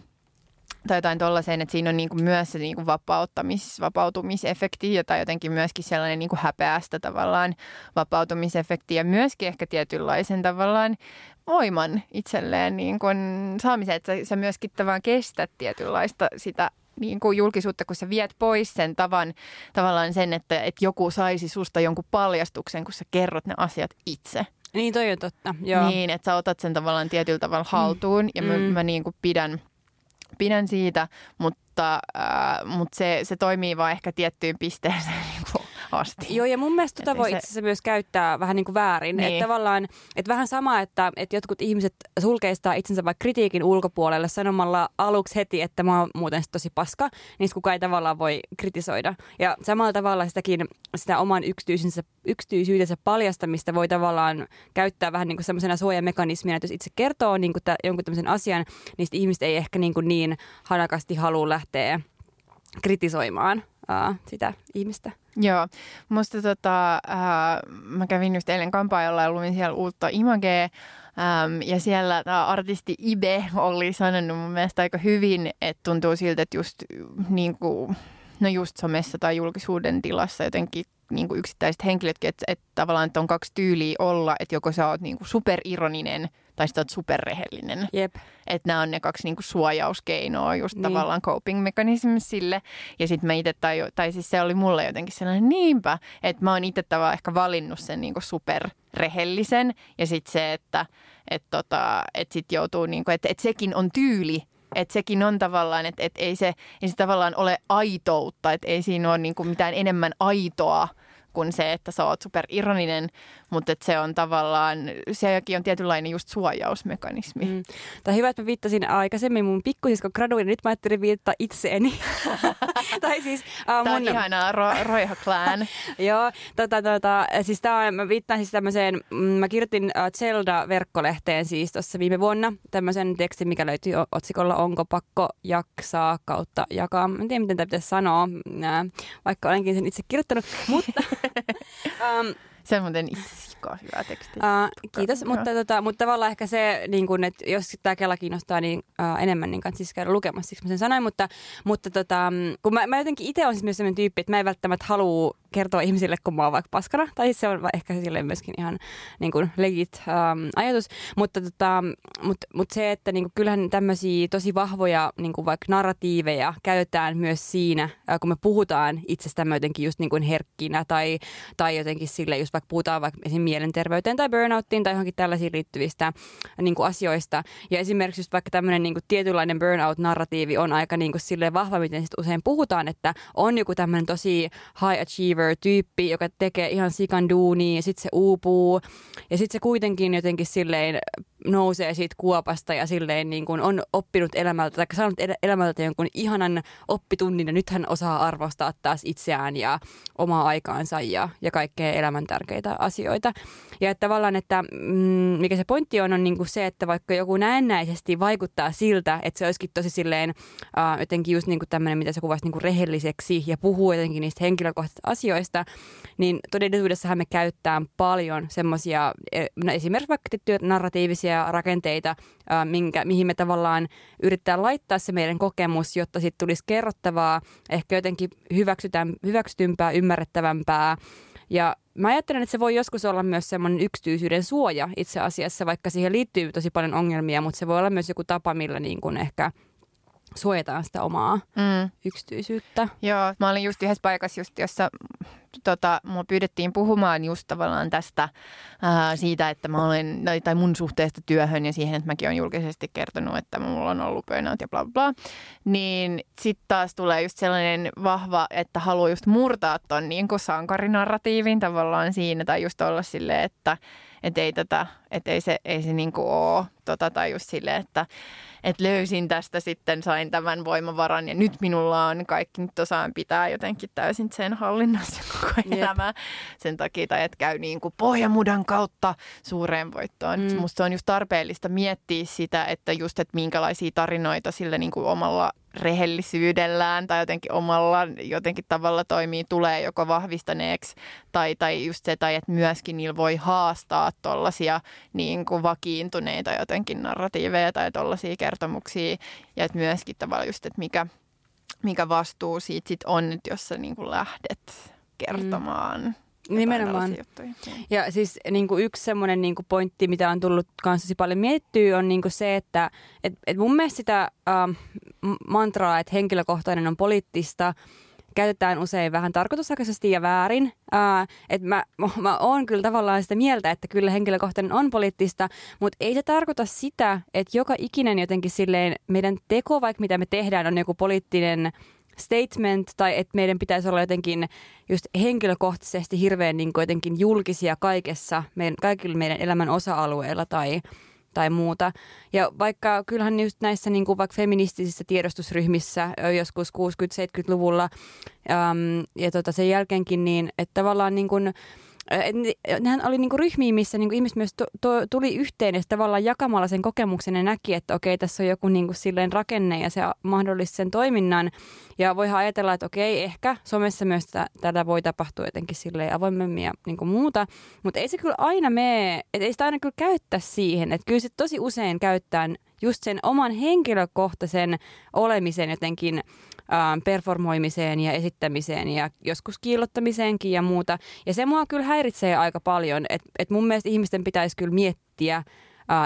tai jotain tuollaiseen, että siinä on niin kuin myös se niin kuin vapauttamis, vapautumisefekti tai jotenkin myöskin sellainen niin kuin häpeästä tavallaan vapautumisefekti ja myöskin ehkä tietynlaisen tavallaan voiman itselleen niin kuin että sä, sä myöskin tavallaan kestät tietynlaista sitä niin kuin julkisuutta, kun sä viet pois sen tavan, tavallaan sen, että, että joku saisi susta jonkun paljastuksen, kun sä kerrot ne asiat itse. Niin, toi on totta. Joo. Niin, että sä otat sen tavallaan tietyllä tavalla haltuun mm. ja mä, mm. mä niin kuin pidän, pidän siitä, mutta, äh, mutta se, se toimii vaan ehkä tiettyyn pisteeseen *laughs* niin kuin asti. Joo, ja mun mielestä tota voi se... itse asiassa myös käyttää vähän niin kuin väärin. Niin. Että tavallaan, että vähän sama, että, että jotkut ihmiset sulkeistaa itsensä vaikka kritiikin ulkopuolelle sanomalla aluksi heti, että mä oon muuten tosi paska, niin kukaan ei tavallaan voi kritisoida. Ja samalla tavalla sitäkin, sitä oman yksityisensä, yksityisyytensä paljastamista voi tavallaan käyttää vähän niin kuin semmoisena suojamekanismina, että jos itse kertoo niin kuin t- jonkun tämmöisen asian, niin ihmiset ei ehkä niin, kuin niin hanakasti halua lähteä kritisoimaan uh, sitä ihmistä. Joo, musta tota, uh, mä kävin just eilen kampaajalla ja luin siellä uutta Imagea, Um, ja siellä tämä artisti Ibe oli sanonut mun mielestä aika hyvin, että tuntuu siltä, että just, niin kuin, no just somessa tai julkisuuden tilassa jotenkin niin kuin yksittäiset henkilötkin, että, että tavallaan että on kaksi tyyliä olla, että joko sä oot niin kuin superironinen tai sitten oot superrehellinen. Jep. Että nämä on ne kaksi niin kuin suojauskeinoa, just niin. tavallaan coping mechanism sille. Ja sitten mä itse, tai, tai siis se oli mulle jotenkin sellainen niinpä, että mä oon itse tavallaan ehkä valinnut sen niin kuin superrehellisen. Ja sitten se, että et tota, et sit joutuu, niin kuin, että et sekin on tyyli, että sekin on tavallaan, että et ei, se, ei se tavallaan ole aitoutta, että ei siinä ole niin kuin mitään enemmän aitoa kuin se, että sä oot superironinen, mutta se on tavallaan, sekin on tietynlainen just suojausmekanismi. Mm. Tai hyvä, että mä viittasin aikaisemmin mun pikkusisko graduin, nyt mä ajattelin viittaa itseeni. *laughs* tai siis, uh, Tämä mun... on ihanaa, ro- Roiha Clan. *laughs* Joo, tota, tota, siis tää, mä viittaan siis tämmöiseen, mm, mä kirjoitin uh, Zelda-verkkolehteen siis tuossa viime vuonna tämmöisen tekstin, mikä löytyy otsikolla Onko pakko jaksaa kautta jakaa. En tiedä, miten tämä pitäisi sanoa, vaikka olenkin sen itse kirjoittanut, mutta... *laughs* um, se on muuten sika hyvä teksti. Uh, kiitos, mutta, tota, mutta tavallaan ehkä se, niin kun, että jos tämä Kela kiinnostaa niin, uh, enemmän, niin kannattaa siis käydä lukemassa, siksi mä sen sanoin. Mutta, mutta tota, kun mä, mä jotenkin itse olen siis myös sellainen tyyppi, että mä en välttämättä halua kertoa ihmisille, kun mä oon vaikka paskana. Tai se on ehkä sille myöskin ihan niin kuin legit um, ajatus. Mutta tota, mut, mut se, että niin kuin, kyllähän tämmöisiä tosi vahvoja niin kuin vaikka narratiiveja käytetään myös siinä, kun me puhutaan itsestämme jotenkin just niin kuin herkkinä tai, tai jotenkin sille, just vaikka puhutaan vaikka esimerkiksi mielenterveyteen tai burnouttiin tai johonkin tällaisiin liittyvistä niin kuin asioista. Ja esimerkiksi just vaikka tämmöinen niin kuin tietynlainen burnout-narratiivi on aika niin kuin sille vahva, miten sit usein puhutaan, että on joku tämmöinen tosi high achiever-tyyppi, joka tekee ihan sikan duunia ja sitten se uupuu ja sitten se kuitenkin jotenkin silleen nousee siitä kuopasta ja silleen niin kuin on oppinut elämältä tai saanut elämältä jonkun ihanan oppitunnin ja nyt hän osaa arvostaa taas itseään ja omaa aikaansa ja, ja kaikkea elämän tärkeitä asioita. Ja että tavallaan, että mm, mikä se pointti on, on niin kuin se, että vaikka joku näennäisesti vaikuttaa siltä, että se olisikin tosi silleen uh, jotenkin just niin kuin tämmöinen, mitä se kuvasi niin kuin rehelliseksi ja puhuu jotenkin niistä henkilökohtaisista asioista, niin todellisuudessahan me käyttää paljon semmoisia, e, no esimerkiksi vaikka narratiivisia rakenteita, minkä, mihin me tavallaan yrittää laittaa se meidän kokemus, jotta sitten tulisi kerrottavaa, ehkä jotenkin hyväksytympää, ymmärrettävämpää. Ja mä ajattelen, että se voi joskus olla myös semmoinen yksityisyyden suoja itse asiassa, vaikka siihen liittyy tosi paljon ongelmia, mutta se voi olla myös joku tapa, millä niin kuin ehkä suojataan sitä omaa mm. yksityisyyttä. Joo, mä olin just yhdessä paikassa, just, jossa tota, mua pyydettiin puhumaan just tavallaan tästä ää, siitä, että mä olen, tai mun suhteesta työhön ja siihen, että mäkin olen julkisesti kertonut, että mulla on ollut burnout ja bla bla. Niin sitten taas tulee just sellainen vahva, että haluaa just murtaa ton niin kuin sankarinarratiivin tavallaan siinä, tai just olla silleen, että et ei tätä, et ei se, ei se niin kuin ole, tota, tai just silleen, että että löysin tästä sitten, sain tämän voimavaran ja nyt minulla on kaikki, nyt osaan pitää jotenkin täysin sen hallinnassa *laughs* koko elämä sen takia, tai että käy niin kuin pohjamudan kautta suureen voittoon. Mm. Musta on just tarpeellista miettiä sitä, että just, että minkälaisia tarinoita sillä niin kuin omalla rehellisyydellään tai jotenkin omalla jotenkin tavalla toimii, tulee joko vahvistaneeksi tai, tai just se, tai että myöskin niillä voi haastaa tuollaisia niin kuin vakiintuneita jotenkin narratiiveja tai tuollaisia kertomuksia ja että myöskin tavallaan just, että mikä, mikä vastuu siitä sit on, että jos sä niin kuin lähdet kertomaan. Mm Nimenomaan. Ja siis niin kuin yksi semmoinen niin kuin pointti, mitä on tullut kanssa paljon miettyä, on niin kuin se, että et, et mun mielestä sitä äh, mantraa, että henkilökohtainen on poliittista, käytetään usein vähän tarkoitushakuisesti ja väärin. Äh, et mä, *laughs* mä oon kyllä tavallaan sitä mieltä, että kyllä henkilökohtainen on poliittista, mutta ei se tarkoita sitä, että joka ikinen jotenkin silleen meidän teko, vaikka mitä me tehdään, on joku poliittinen statement tai että meidän pitäisi olla jotenkin just henkilökohtaisesti hirveän niin jotenkin julkisia kaikessa, meidän, kaikilla meidän elämän osa-alueilla tai, tai muuta. Ja vaikka kyllähän just näissä niin kuin vaikka feministisissä tiedostusryhmissä joskus 60-70-luvulla äm, ja tota sen jälkeenkin, niin että tavallaan niin kuin, nehän oli niinku ryhmiä, missä niinku ihmiset myös to, to, tuli yhteen ja tavallaan jakamalla sen kokemuksen ja näki, että okei, tässä on joku niinku silleen rakenne ja se mahdollisti sen toiminnan. Ja voihan ajatella, että okei, ehkä somessa myös tätä voi tapahtua jotenkin silleen avoimemmin ja niinku muuta. Mutta ei se kyllä aina mene, että ei sitä aina kyllä käyttää siihen. Että kyllä se tosi usein käyttää just sen oman henkilökohtaisen olemisen jotenkin performoimiseen ja esittämiseen ja joskus kiillottamiseenkin ja muuta. Ja se mua kyllä häiritsee aika paljon, että et mun mielestä ihmisten pitäisi kyllä miettiä,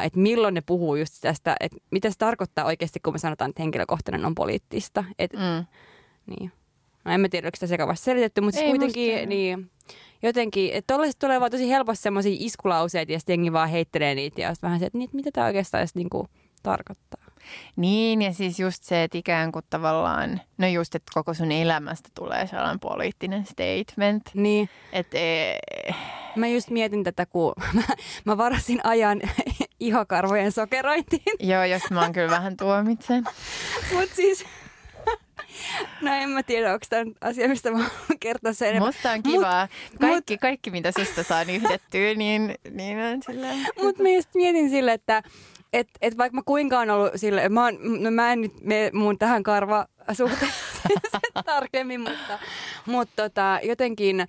että milloin ne puhuu just tästä, että mitä se tarkoittaa oikeasti, kun me sanotaan, että henkilökohtainen on poliittista. Et, mm. niin. No en mä tiedä, onko sitä sekavasti selitetty, mutta siis kuitenkin niin, jotenkin, että tuollaiset tulee vaan tosi helposti semmoisia iskulauseita ja sitten jengi vaan heittelee niitä ja vähän se, että mitä tämä oikeastaan edes niinku tarkoittaa. Niin, ja siis just se, että ikään kuin tavallaan, no just, että koko sun elämästä tulee sellainen poliittinen statement. Niin. Että e- Mä just mietin tätä, kun *laughs* mä, mä varasin ajan *laughs* ihokarvojen sokerointiin. Joo, jos mä oon kyllä vähän tuomitsen. *laughs* Mut siis... No en mä tiedä, onko tämä asia, mistä mä voin kertoa sen. Musta on kivaa. Mut, kaikki, mut, kaikki, mitä susta saan yhdettyä, niin, niin on silleen. Mutta mä just mietin sille, että et, et vaikka mä kuinka on ollut sille, mä, oon, no mä en nyt mene mun tähän karva *laughs* tarkemmin, mutta, mutta tota, jotenkin,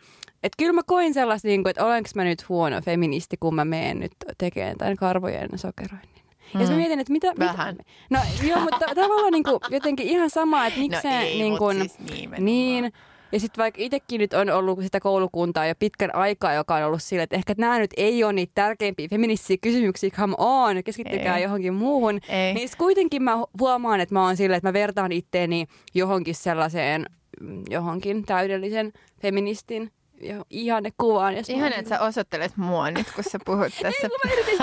että kyllä mä koin sellaista, niin että olenko mä nyt huono feministi, kun mä menen nyt tekemään tämän karvojen sokeroinnin. Mm. Ja mä mietin, että mitä... Vähän. Mitä, no joo, mutta tavallaan niin kuin, jotenkin ihan sama, että miksi no ei, niin kuin, siis niin, niin Ja sitten vaikka itsekin nyt on ollut sitä koulukuntaa jo pitkän aikaa, joka on ollut sille, että ehkä nämä nyt ei ole niitä tärkeimpiä feministisiä kysymyksiä, come on, keskittykää Ei. johonkin muuhun. Ei. Niin kuitenkin mä huomaan, että mä oon silleen, että mä vertaan itteeni johonkin sellaiseen, mm, johonkin täydellisen feministin jo- ihannekuvaan. Jos Ihan, että sä osoittelet mua nyt, kun sä puhut tässä. Ei, kun mä yritin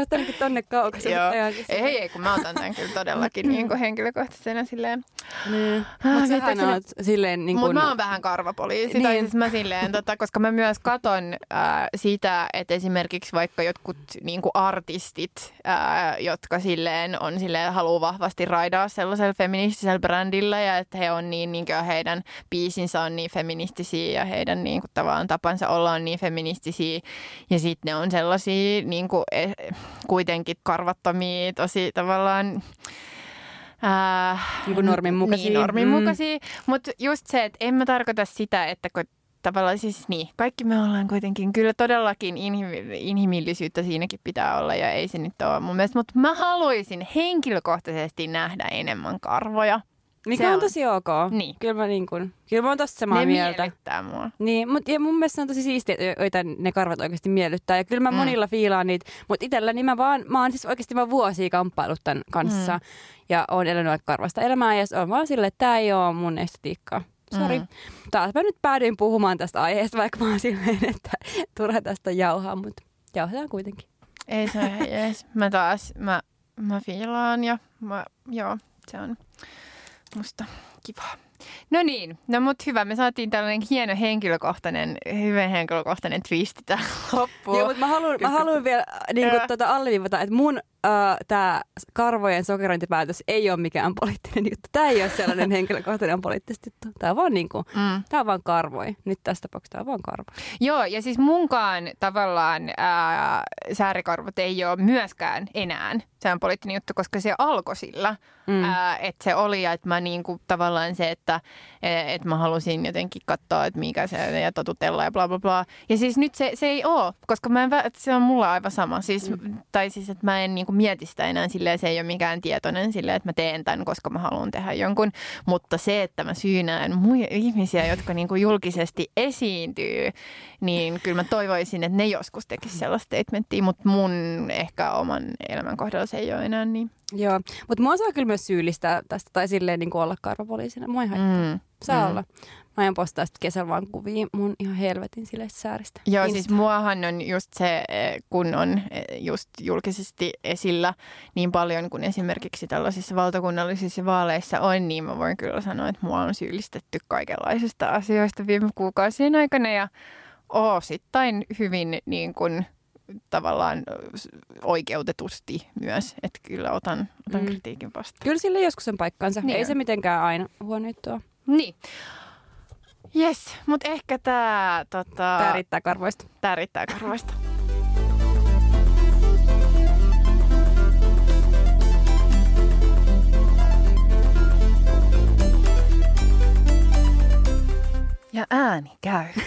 sitä, niinku tonne kaukaisen. Joo. mutta ihan Ei, ei, kun mä otan tämän kyllä todellakin niin kuin *laughs* henkilökohtaisena silleen. Niin. Ah, Mutta sähän oot silleen niin Mutta kuin... mä oon vähän karvapoliisi, niin. tai siis mä silleen, tota, koska mä myös katon äh, sitä, että esimerkiksi vaikka jotkut niin kuin artistit, äh, jotka silleen on silleen, haluaa vahvasti raidaa sellaisella feministisellä brändillä ja että he on niin, niin kuin heidän biisinsä on niin feministisiä ja heidän niin kuin, tavallaan tapansa olla on niin feministisiä ja sitten ne on sellaisia niin kuin, eh, kuitenkin karvattomia, tosi tavallaan Äh, Niin kuin norminmukaisia. Niin, norminmukaisia. Mm. Mutta just se, että en mä tarkoita sitä, että kun tavallaan siis niin, kaikki me ollaan kuitenkin, kyllä todellakin inhim- inhimillisyyttä siinäkin pitää olla ja ei se nyt ole mun mielestä, mutta mä haluaisin henkilökohtaisesti nähdä enemmän karvoja. Mikä Se on on. tosi ok. Niin. Kyllä mä, niin kuin, kyllä mä oon tosta samaa ne mieltä. miellyttää mua. Niin, mutta ja mun mielestä on tosi siistiä, että joita ne karvat oikeasti miellyttää. Ja kyllä mä Mm. monilla fiilaan niitä, mutta itselläni mä vaan, mä oon siis oikeasti vaan vuosia kamppailut tämän kanssa. Mm. Ja oon elänyt karvasta elämää ja se on vaan silleen, että tää ei oo mun estetiikkaa. Sori. Mm. Taas mä nyt päädyin puhumaan tästä aiheesta, vaikka mä oon silleen, että *laughs* turha tästä jauhaa, mutta jauhetaan kuitenkin. Ei se ole jees. Mä taas, mä, mä fiilaan ja mä, joo, se on musta kivaa. No niin, no mut hyvä. Me saatiin tällainen hieno henkilökohtainen, hyvin henkilökohtainen twisti tähän loppuun. Joo, mutta mä haluan, mä haluan vielä niin kuin, tuota, alleviivata, että mun äh, tämä karvojen sokerointipäätös ei ole mikään poliittinen juttu. Tämä ei ole sellainen *laughs* henkilökohtainen poliittisesti juttu. Tämä on vaan, niin kuin, Mm. tämä on vaan karvoi. Nyt tässä tapauksessa tämä on vaan karvo. Joo, ja siis munkaan tavallaan ää, säärikarvot ei ole myöskään enää se on poliittinen juttu, koska se alkoi sillä, Mm. ää, että se oli ja että mä niinku, tavallaan se, että et mä halusin jotenkin katsoa, että mikä se ja totutella ja bla bla bla. Ja siis nyt se, se ei ole, koska mä en, se on mulla aivan sama. Siis, mm. Tai siis, että mä en niinku mieti sitä enää silleen, se ei ole mikään tietoinen silleen, että mä teen tämän, koska mä haluan tehdä jonkun. Mutta se, että mä syynään muja ihmisiä, jotka niinku julkisesti esiintyy, niin kyllä mä toivoisin, että ne joskus tekisivät sellaista statementtia, mutta mun ehkä oman elämän kohdalla se ei ole enää niin. Joo, mutta mua saa kyllä myös syyllistää tästä tai silleen niin kuin olla karvapoliisina. Mua ei haittaa. Mm. Saa Mm. olla. Mä aion postaa sitten kesällä vaan kuvia mun ihan helvetin sileistä sääristä. Joo, Insta. siis muahan on just se, eh, kun on eh, just julkisesti esillä niin paljon kuin esimerkiksi tällaisissa valtakunnallisissa vaaleissa on, niin mä voin kyllä sanoa, että mua on syyllistetty kaikenlaisista asioista viime kuukausien aikana ja osittain hyvin niin kuin tavallaan oikeutetusti myös, että kyllä otan, otan Mm. kritiikin vastaan. Kyllä sille joskus on paikkansa. Niin ei on. se mitenkään aina huono juttu. Niin. Yes, mutta ehkä tämä tota, Tää riittää karvoista. tää riittää karvoista. Ja ääni käy. *laughs*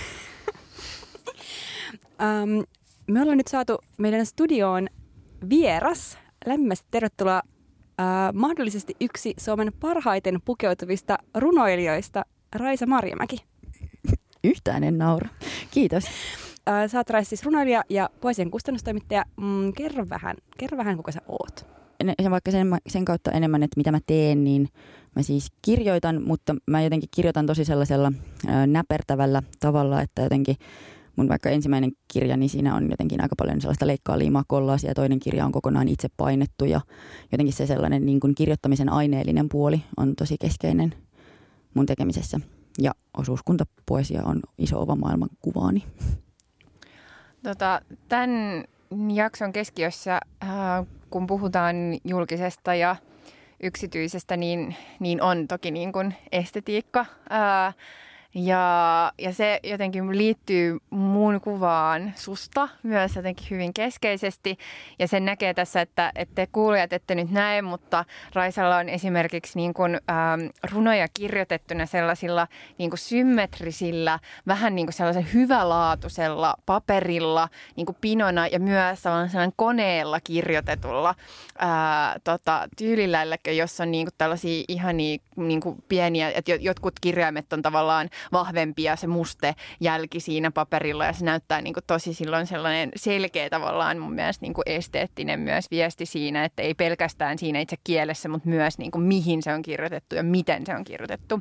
Um, me ollaan nyt saatu meidän studioon vieras. Lämpimästi tervetuloa uh, mahdollisesti yksi Suomen parhaiten pukeutuvista runoilijoista, Raisa Marjamäki. Yhtään en naura. Kiitos. Uh, sä oot Raisa siis runoilija ja poesien kustannustoimittaja. Mm, kerro, vähän, kerro vähän, kuka sä oot. Sen, vaikka sen, sen kautta enemmän, että mitä mä teen, niin mä siis kirjoitan, mutta mä jotenkin kirjoitan tosi sellaisella näpertävällä tavalla, että jotenkin mun vaikka ensimmäinen kirja, niin siinä on jotenkin aika paljon sellaista leikkaa liimaa ja toinen kirja on kokonaan itse painettu ja jotenkin se sellainen niin kuin kirjoittamisen aineellinen puoli on tosi keskeinen mun tekemisessä. Ja osuuskuntapoesia on iso ova maailman kuvaani. Tota, tämän jakson keskiössä, äh, kun puhutaan julkisesta ja yksityisestä, niin, niin on toki niin kuin estetiikka. Äh, Ja, ja se jotenkin liittyy muun kuvaan susta myös jotenkin hyvin keskeisesti. Ja sen näkee tässä, että, että te kuulijat ette nyt näe, mutta Raisalla on esimerkiksi niin kuin, ähm, runoja kirjoitettuna sellaisilla niin kuin symmetrisillä, vähän niin kuin sellaisen hyvälaatuisella paperilla niin kuin pinona ja myös sellaisen koneella kirjoitetulla ää, tota, tyylillä, jossa on niin kuin tällaisia ihania niin kuin pieniä, että jotkut kirjaimet on tavallaan vahvempia, se muste jälki siinä paperilla ja se näyttää niin kuin tosi silloin sellainen selkeä tavallaan mun mielestä niin kuin esteettinen myös viesti siinä, että ei pelkästään siinä itse kielessä, mutta myös niin kuin mihin se on kirjoitettu ja miten se on kirjoitettu.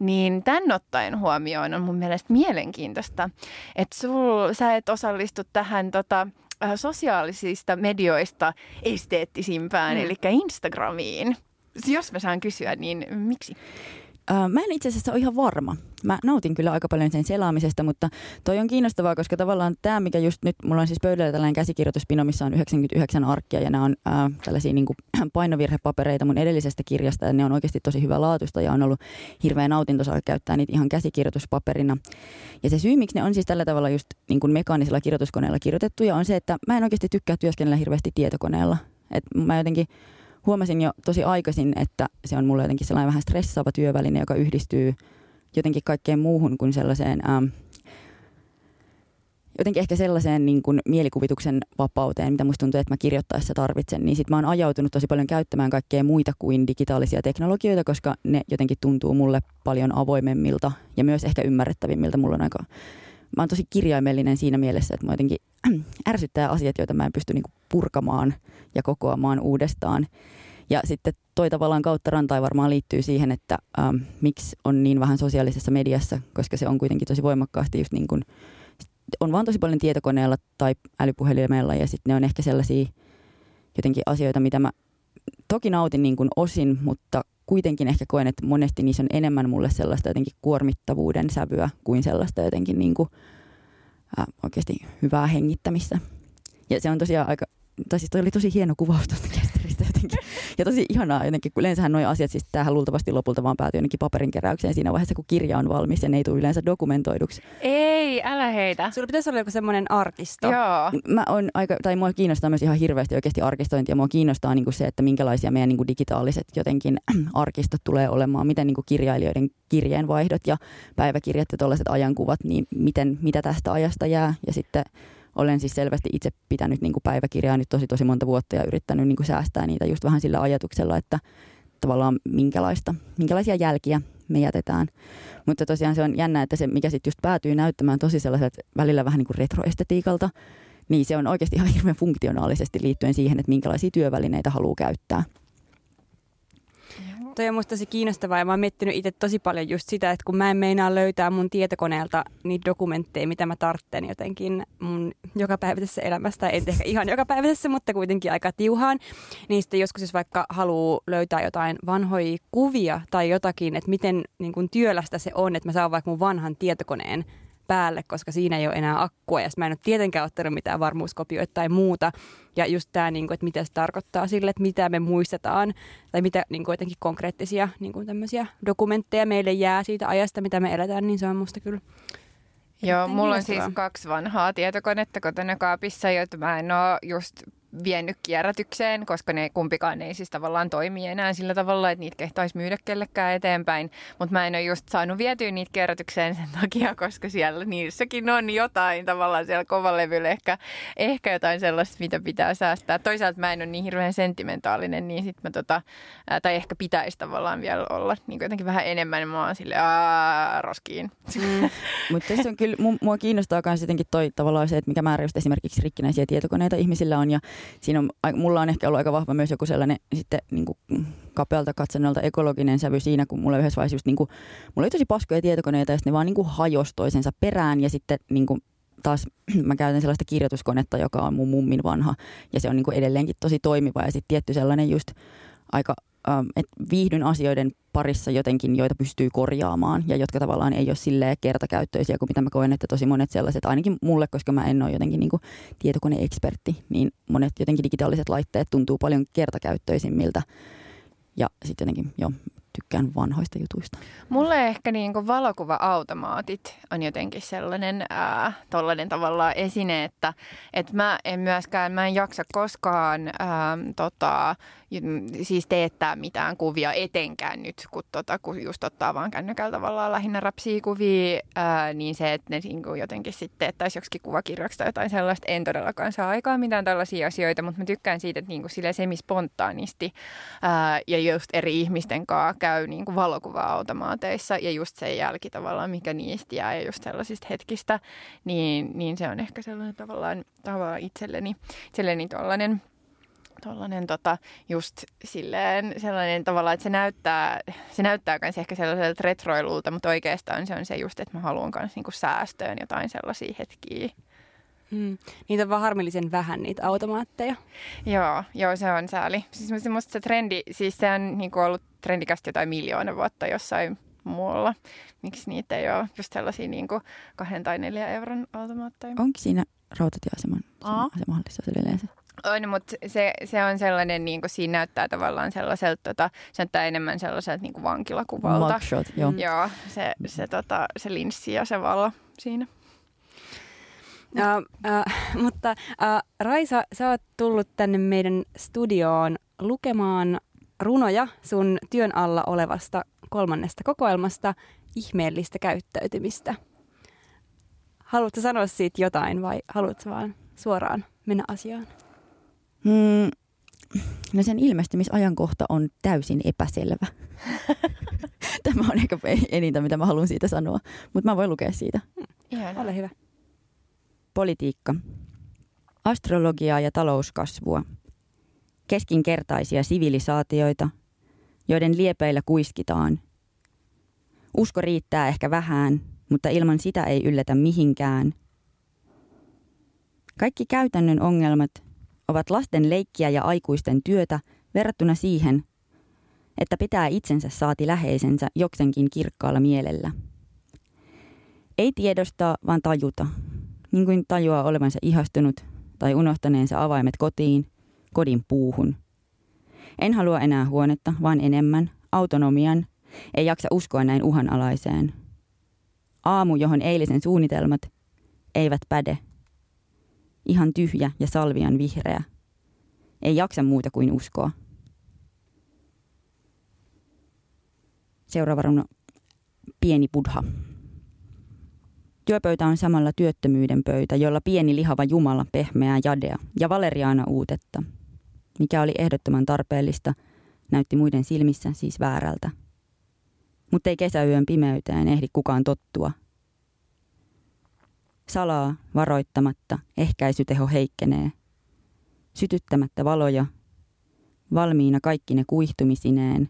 Niin tämän ottaen huomioon on mun mielestä mielenkiintoista, että sul, sä et osallistu tähän tota, äh, sosiaalisista medioista esteettisimpään, mm. eli Instagramiin. Jos mä saan kysyä, niin miksi? Mä en itse asiassa ole ihan varma. Mä nautin kyllä aika paljon sen selaamisesta, mutta toi on kiinnostavaa, koska tavallaan tämä, mikä just nyt, mulla on siis pöydällä tällainen käsikirjoituspino, missä on 99 arkkia ja nämä on ää, tällaisia niin kuin, *clears throat* painovirhepapereita mun edellisestä kirjasta ja ne on oikeasti tosi hyvä laatusta ja on ollut hirveä nautinto saada käyttää niitä ihan käsikirjoituspaperina. Ja se syy, miksi ne on siis tällä tavalla just niin kuin mekaanisella kirjoituskoneella kirjoitettuja on se, että mä en oikeasti tykkää työskennellä hirveästi tietokoneella. Et mä jotenkin huomasin jo tosi aikaisin, että se on mulle jotenkin sellainen vähän stressaava työväline, joka yhdistyy jotenkin kaikkeen muuhun kuin sellaiseen, ähm, jotenkin ehkä sellaiseen niin kuin mielikuvituksen vapauteen, mitä musta tuntuu, että mä kirjoittaessa tarvitsen, niin sit mä oon ajautunut tosi paljon käyttämään kaikkea muita kuin digitaalisia teknologioita, koska ne jotenkin tuntuu mulle paljon avoimemmilta ja myös ehkä ymmärrettävimmiltä. Mulla on aika mä oon tosi kirjaimellinen siinä mielessä, että mä jotenkin *clears throat* ärsyttää asiat, joita mä en pysty niinku purkamaan ja kokoamaan uudestaan. Ja sitten toi tavallaan kautta rantai varmaan liittyy siihen, että ähm, miksi on niin vähän sosiaalisessa mediassa, koska se on kuitenkin tosi voimakkaasti just niin kuin, on vaan tosi paljon tietokoneella tai älypuhelimella ja sitten ne on ehkä sellaisia jotenkin asioita, mitä mä toki nautin niin kuin osin, mutta kuitenkin ehkä koen, että monesti niissä on enemmän mulle sellaista jotenkin kuormittavuuden sävyä kuin sellaista jotenkin niin kuin, äh, oikeasti hyvää hengittämistä. Ja se on tosiaan aika, tai siis toi oli tosi hieno kuvaus tuosta jotenkin. Ja tosi ihanaa jotenkin, kun yleensähän nuo asiat, siis tämähän luultavasti lopulta vaan päätyy jonnekin paperinkeräykseen siinä vaiheessa, kun kirja on valmis ja ne ei tule yleensä dokumentoiduksi. Ei, älä heitä. Sulla pitäisi olla joku semmoinen arkisto. Joo. Mä on aika, tai mua kiinnostaa myös ihan hirveästi oikeasti arkistointi ja mua kiinnostaa niin kuin se, että minkälaisia meidän niin kuin digitaaliset jotenkin *clears throat* arkistot tulee olemaan, miten niin kuin kirjailijoiden kirjeenvaihdot ja päiväkirjat ja tällaiset ajankuvat, niin miten, mitä tästä ajasta jää ja sitten olen siis selvästi itse pitänyt niin kuin päiväkirjaa nyt tosi tosi monta vuotta ja yrittänyt niin kuin säästää niitä just vähän sillä ajatuksella, että tavallaan minkälaista, minkälaisia jälkiä me jätetään. Mutta tosiaan se on jännä, että se mikä sitten just päätyy näyttämään tosi sellaiset välillä vähän niin kuin retroestetiikalta, niin se on oikeasti ihan hirveän funktionaalisesti liittyen siihen, että minkälaisia työvälineitä haluaa käyttää toi on musta tosi kiinnostavaa ja mä oon miettinyt itse tosi paljon just sitä, että kun mä en meinaa löytää mun tietokoneelta niitä dokumentteja, mitä mä tartten jotenkin mun jokapäiväisessä elämästä, ei ehkä ihan jokapäiväisessä, mutta kuitenkin aika tiuhaan, niin sitten joskus jos vaikka haluaa löytää jotain vanhoja kuvia tai jotakin, että miten niin kun työlästä se on, että mä saan vaikka mun vanhan tietokoneen päälle, koska siinä ei ole enää akkua. Ja mä en ole tietenkään ottanut mitään varmuuskopioita tai muuta. Ja just tämä, niin kuin, että mitä se tarkoittaa sille, että mitä me muistetaan. Tai mitä niin kuin, jotenkin konkreettisia niin kuin tämmöisiä dokumentteja meille jää siitä ajasta, mitä me eletään, niin se on musta kyllä Joo, mulla on siis kaksi vanhaa tietokonetta kotona kaapissa, joita mä en ole just vienyt kierrätykseen, koska ne kumpikaan ei siis tavallaan toimi enää sillä tavalla, että niitä kehtaisi myydä kellekään eteenpäin. Mutta mä en ole just saanut vietyä niitä kierrätykseen sen takia, koska siellä niissäkin on jotain tavallaan siellä kovalevyllä, ehkä, ehkä jotain sellaista, mitä pitää säästää. Toisaalta mä en ole niin hirveän sentimentaalinen, niin sit mä tota, tai ehkä pitäisi tavallaan vielä olla niin jotenkin vähän enemmän. Mä oon sille roskiin. Mm. Mutta tässä on kyllä, mua kiinnostaa myös jotenkin toi tavallaan se, että mikä määrä just esimerkiksi rikkinäisiä tietokoneita ihmisillä on ja siinä on, mulla on ehkä ollut aika vahva myös joku sellainen sitten niin kuin kapealta katsannolta ekologinen sävy siinä, kun mulla yhdessä vaiheessa just niin kuin, mulla oli tosi paskoja tietokoneita ja ne vaan niin kuin hajosi toisensa perään ja sitten niin kuin taas *clears throat* mä käytän sellaista kirjoituskonetta, joka on mun mummin vanha ja se on niin kuin edelleenkin tosi toimiva ja sitten tietty sellainen just aika että viihdyn asioiden parissa jotenkin, joita pystyy korjaamaan ja jotka tavallaan ei ole silleen kertakäyttöisiä kuin mitä mä koen, että tosi monet sellaiset, ainakin mulle, koska mä en ole jotenkin niin tietokoneekspertti, niin monet jotenkin digitaaliset laitteet tuntuu paljon kertakäyttöisimmiltä. Ja sitten jotenkin, joo, tykkään vanhoista jutuista. Mulle ehkä niin kuin valokuva-automaatit on jotenkin sellainen ää, tollainen tavallaan esine, että, että mä en myöskään, mä en jaksa koskaan ää, tota, siis teettää mitään kuvia etenkään nyt, kun, tota, kun just ottaa vaan kännykällä tavallaan lähinnä rapsia kuvia, ää, niin se, että ne niin kuin jotenkin sitten teettäisi joksikin kuvakirjaksi tai jotain sellaista, en todellakaan saa aikaa mitään tällaisia asioita, mutta mä tykkään siitä, että niin kuin sille semispontaanisti ää, ja just eri ihmisten kanssa käy niin kuin valokuva-automaateissa ja just se jälki tavallaan, mikä niistä jää ja just sellaisista hetkistä, niin, niin se on ehkä sellainen tavallaan, tavallaan itselleni, itselleni tollainen tollainen tota, just silleen sellainen tavalla, että se näyttää, se näyttää myös ehkä sellaiselta retroilulta, mutta oikeastaan se on se just, että mä haluan myös niinku säästöön jotain sellaisia hetkiä. Hmm. Niitä on vaan harmillisen vähän niitä automaatteja. Joo, joo se on sääli. Siis musta se trendi, siis se on niinku ollut trendikästi jotain miljoona vuotta jossain muualla. Miksi niitä ei ole just sellaisia niinku kahden tai neljän euron automaatteja? Onko siinä rautatieaseman asemahallissa yleensä? On, mutta se, se on sellainen, niin kuin siinä näyttää tavallaan sellaiselta, tota, se näyttää enemmän sellaiselta niin kuin vankilakuvalta. Mugshot, joo. Joo, se, se, tota, se linssi ja se valo siinä. Uh, uh, mutta uh, Raisa, sä oot tullut tänne meidän studioon lukemaan runoja sun työn alla olevasta kolmannesta kokoelmasta ihmeellistä käyttäytymistä. Haluatko sanoa siitä jotain vai haluatko vaan suoraan mennä asiaan? Mm, no sen ilmestymisajankohta on täysin epäselvä. *laughs* Tämä on ehkä enitä, mitä mä haluan siitä sanoa, mutta mä voin lukea siitä. Ihan Ole hyvä. Politiikka. Astrologiaa ja talouskasvua. Keskinkertaisia sivilisaatioita, joiden liepeillä kuiskitaan. Usko riittää ehkä vähän, mutta ilman sitä ei yllätä mihinkään. Kaikki käytännön ongelmat ovat lasten leikkiä ja aikuisten työtä verrattuna siihen, että pitää itsensä saati läheisensä joksenkin kirkkaalla mielellä. Ei tiedostaa, vaan tajuta, niin kuin tajuaa olevansa ihastunut tai unohtaneensa avaimet kotiin, kodin puuhun. En halua enää huonetta, vaan enemmän, autonomian, ei jaksa uskoa näin uhanalaiseen. Aamu, johon eilisen suunnitelmat eivät päde – ihan tyhjä ja salvian vihreä. Ei jaksa muuta kuin uskoa. Seuraava runo. Pieni budha. Työpöytä on samalla työttömyyden pöytä, jolla pieni lihava Jumala pehmeää jadea ja valeriaana uutetta. Mikä oli ehdottoman tarpeellista, näytti muiden silmissä siis väärältä. Mutta ei kesäyön pimeyteen ehdi kukaan tottua – Salaa, varoittamatta, ehkäisyteho heikkenee. Sytyttämättä valoja, valmiina kaikki ne kuihtumisineen,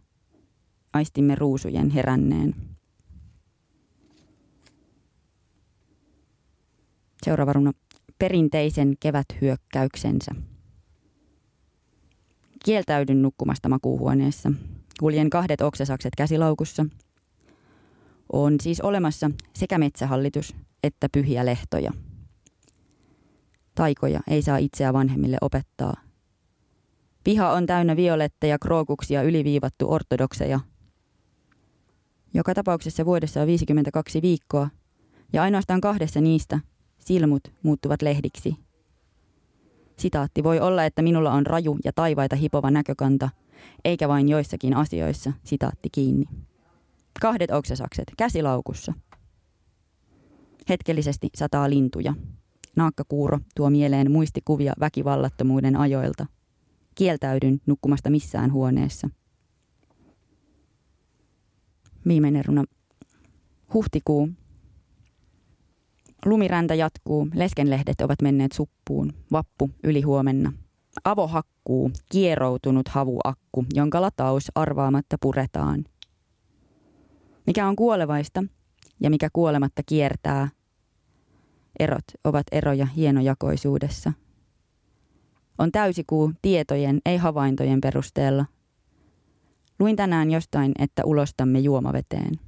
aistimme ruusujen heränneen. Seuraava runo. Perinteisen keväthyökkäyksensä. Kieltäydyn nukkumasta makuuhuoneessa. Kuljen kahdet oksasakset käsilaukussa. On siis olemassa sekä metsähallitus että pyhiä lehtoja. Taikoja ei saa itseä vanhemmille opettaa. Piha on täynnä violetteja, krookuksia, yliviivattu ortodokseja. Joka tapauksessa vuodessa on 52 viikkoa, ja ainoastaan kahdessa niistä silmut muuttuvat lehdiksi. Sitaatti voi olla, että minulla on raju ja taivaita hipova näkökanta, eikä vain joissakin asioissa, sitaatti kiinni. Kahdet oksasakset, käsilaukussa – Hetkellisesti sataa lintuja. Naakkakuuro tuo mieleen muistikuvia väkivallattomuuden ajoilta. Kieltäydyn nukkumasta missään huoneessa. Viimeinen runo. Huhtikuu. Lumiräntä jatkuu, leskenlehdet ovat menneet suppuun, vappu yli huomenna. Avohakkuu, kieroutunut havuakku, jonka lataus arvaamatta puretaan. Mikä on kuolevaista ja mikä kuolematta kiertää, Erot ovat eroja hienojakoisuudessa. On täysikuu tietojen, ei havaintojen perusteella. Luin tänään jostain, että ulostamme juomaveteen.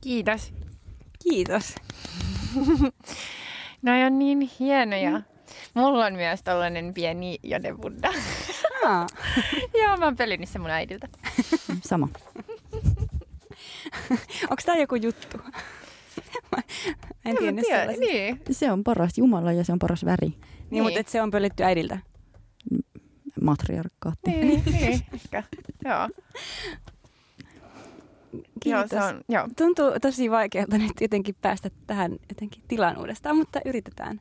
Kiitos. Kiitos. *laughs* no on niin hienoja. Mulla on myös tällainen pieni jodebuddha. Aa. *laughs* Joo, mä oon se mun äidiltä. *laughs* Sama. Onko tämä joku juttu? Mä en mä tiedä sellaisesta. niin. Se on paras Jumala ja se on paras väri. Niin, Niin. mutta et se on pöllitty äidiltä. Matriarkaatti. Niin, niin, ehkä. Joo. Joo, Kiitos. se on, joo. Tuntuu tosi vaikealta nyt jotenkin päästä tähän jotenkin tilaan uudestaan, mutta yritetään.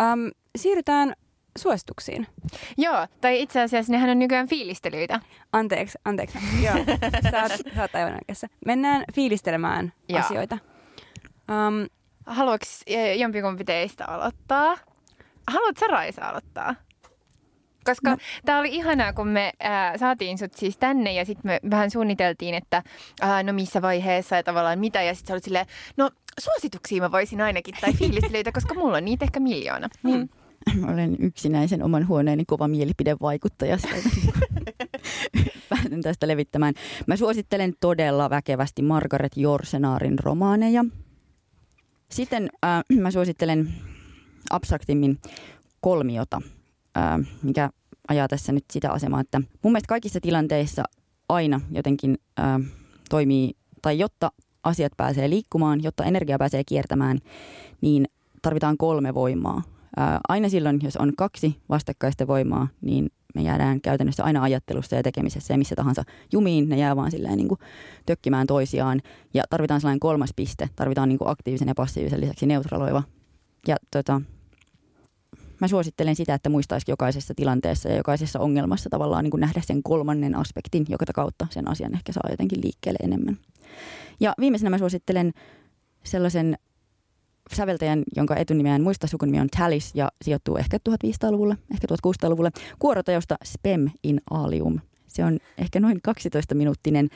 Um, siirrytään suosituksiin. joo, tai itse asiassa nehän on nykyään fiilistelyitä. Anteeksi, anteeksi. *laughs* Joo, sä oot, sä oot aivan oikeassa. Mennään fiilistelemään Joo. asioita. Um, Haluatko eh, jompikumpi teistä aloittaa? Haluatko sä Raisa aloittaa? Koska no. Tämä oli ihanaa, kun me ää, saatiin sut siis tänne ja sitten me vähän suunniteltiin, että ää, no missä vaiheessa ja tavallaan mitä. Ja sitten sä olit silleen, no suosituksia mä voisin ainakin tai *laughs* fiilistelyitä, koska mulla on niitä ehkä miljoona. niin. *clears throat* Olen yksinäisen oman huoneeni kova mielipidevaikuttaja. *laughs* *laughs* Päätän tästä levittämään. Mä suosittelen todella väkevästi Margaret Jorsenaarin romaaneja. Sitten äh, *clears throat* mä suosittelen abstraktimmin kolmiota, äh, mikä ajaa tässä nyt sitä asemaa, että mun mielestä kaikissa tilanteissa aina jotenkin äh, toimii, tai jotta asiat pääsee liikkumaan, jotta energia pääsee kiertämään, niin tarvitaan kolme voimaa. Ää, aina silloin, jos on kaksi vastakkaista voimaa, niin me jäädään käytännössä aina ajattelussa ja tekemisessä ja missä tahansa jumiin. Ne jää vaan silleen niin kuin tökkimään toisiaan. Ja tarvitaan sellainen kolmas piste. Tarvitaan niin kuin aktiivisen ja passiivisen lisäksi neutraloiva. Ja tota, mä suosittelen sitä, että muistaisi jokaisessa tilanteessa ja jokaisessa ongelmassa tavallaan niin kuin nähdä sen kolmannen aspektin, joka kautta sen asian ehkä saa jotenkin liikkeelle enemmän. Ja viimeisenä mä suosittelen sellaisen säveltäjän, jonka etunimeä en muista, sukunimi on Talis ja sijoittuu ehkä 1500-luvulle, ehkä 1600-luvulle, kuorotajosta Spem in Alium. Se on ehkä noin 12-minuuttinen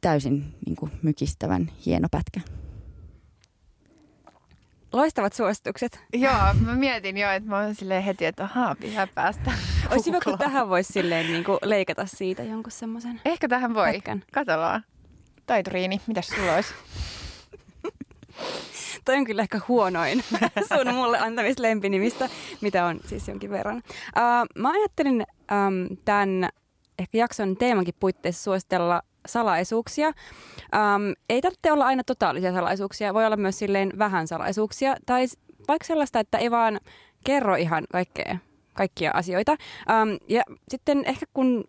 täysin niin kuin, mykistävän hieno pätkä. Loistavat suositukset. Joo, mä mietin jo, että mä oon silleen heti, että ahaa, pitää päästä *laughs* Olisi hyvä, kun tähän voisi silleen niin kuin leikata siitä jonkun semmoisen Ehkä tähän voi. pätkän. Katsotaan. Taituriini, mitäs sulla olisi? *laughs* Toi on kyllä ehkä huonoin *laughs* sun mulle antamista lempinimistä, mitä on siis jonkin verran. Uh, mä ajattelin um, tämän ehkä jakson teemankin puitteissa suositella salaisuuksia. Um, ei tarvitse olla aina totaalisia salaisuuksia, voi olla myös silleen vähän salaisuuksia. Tai vaikka sellaista, että ei vaan kerro ihan kaikkea, kaikkia asioita. Um, ja sitten ehkä kun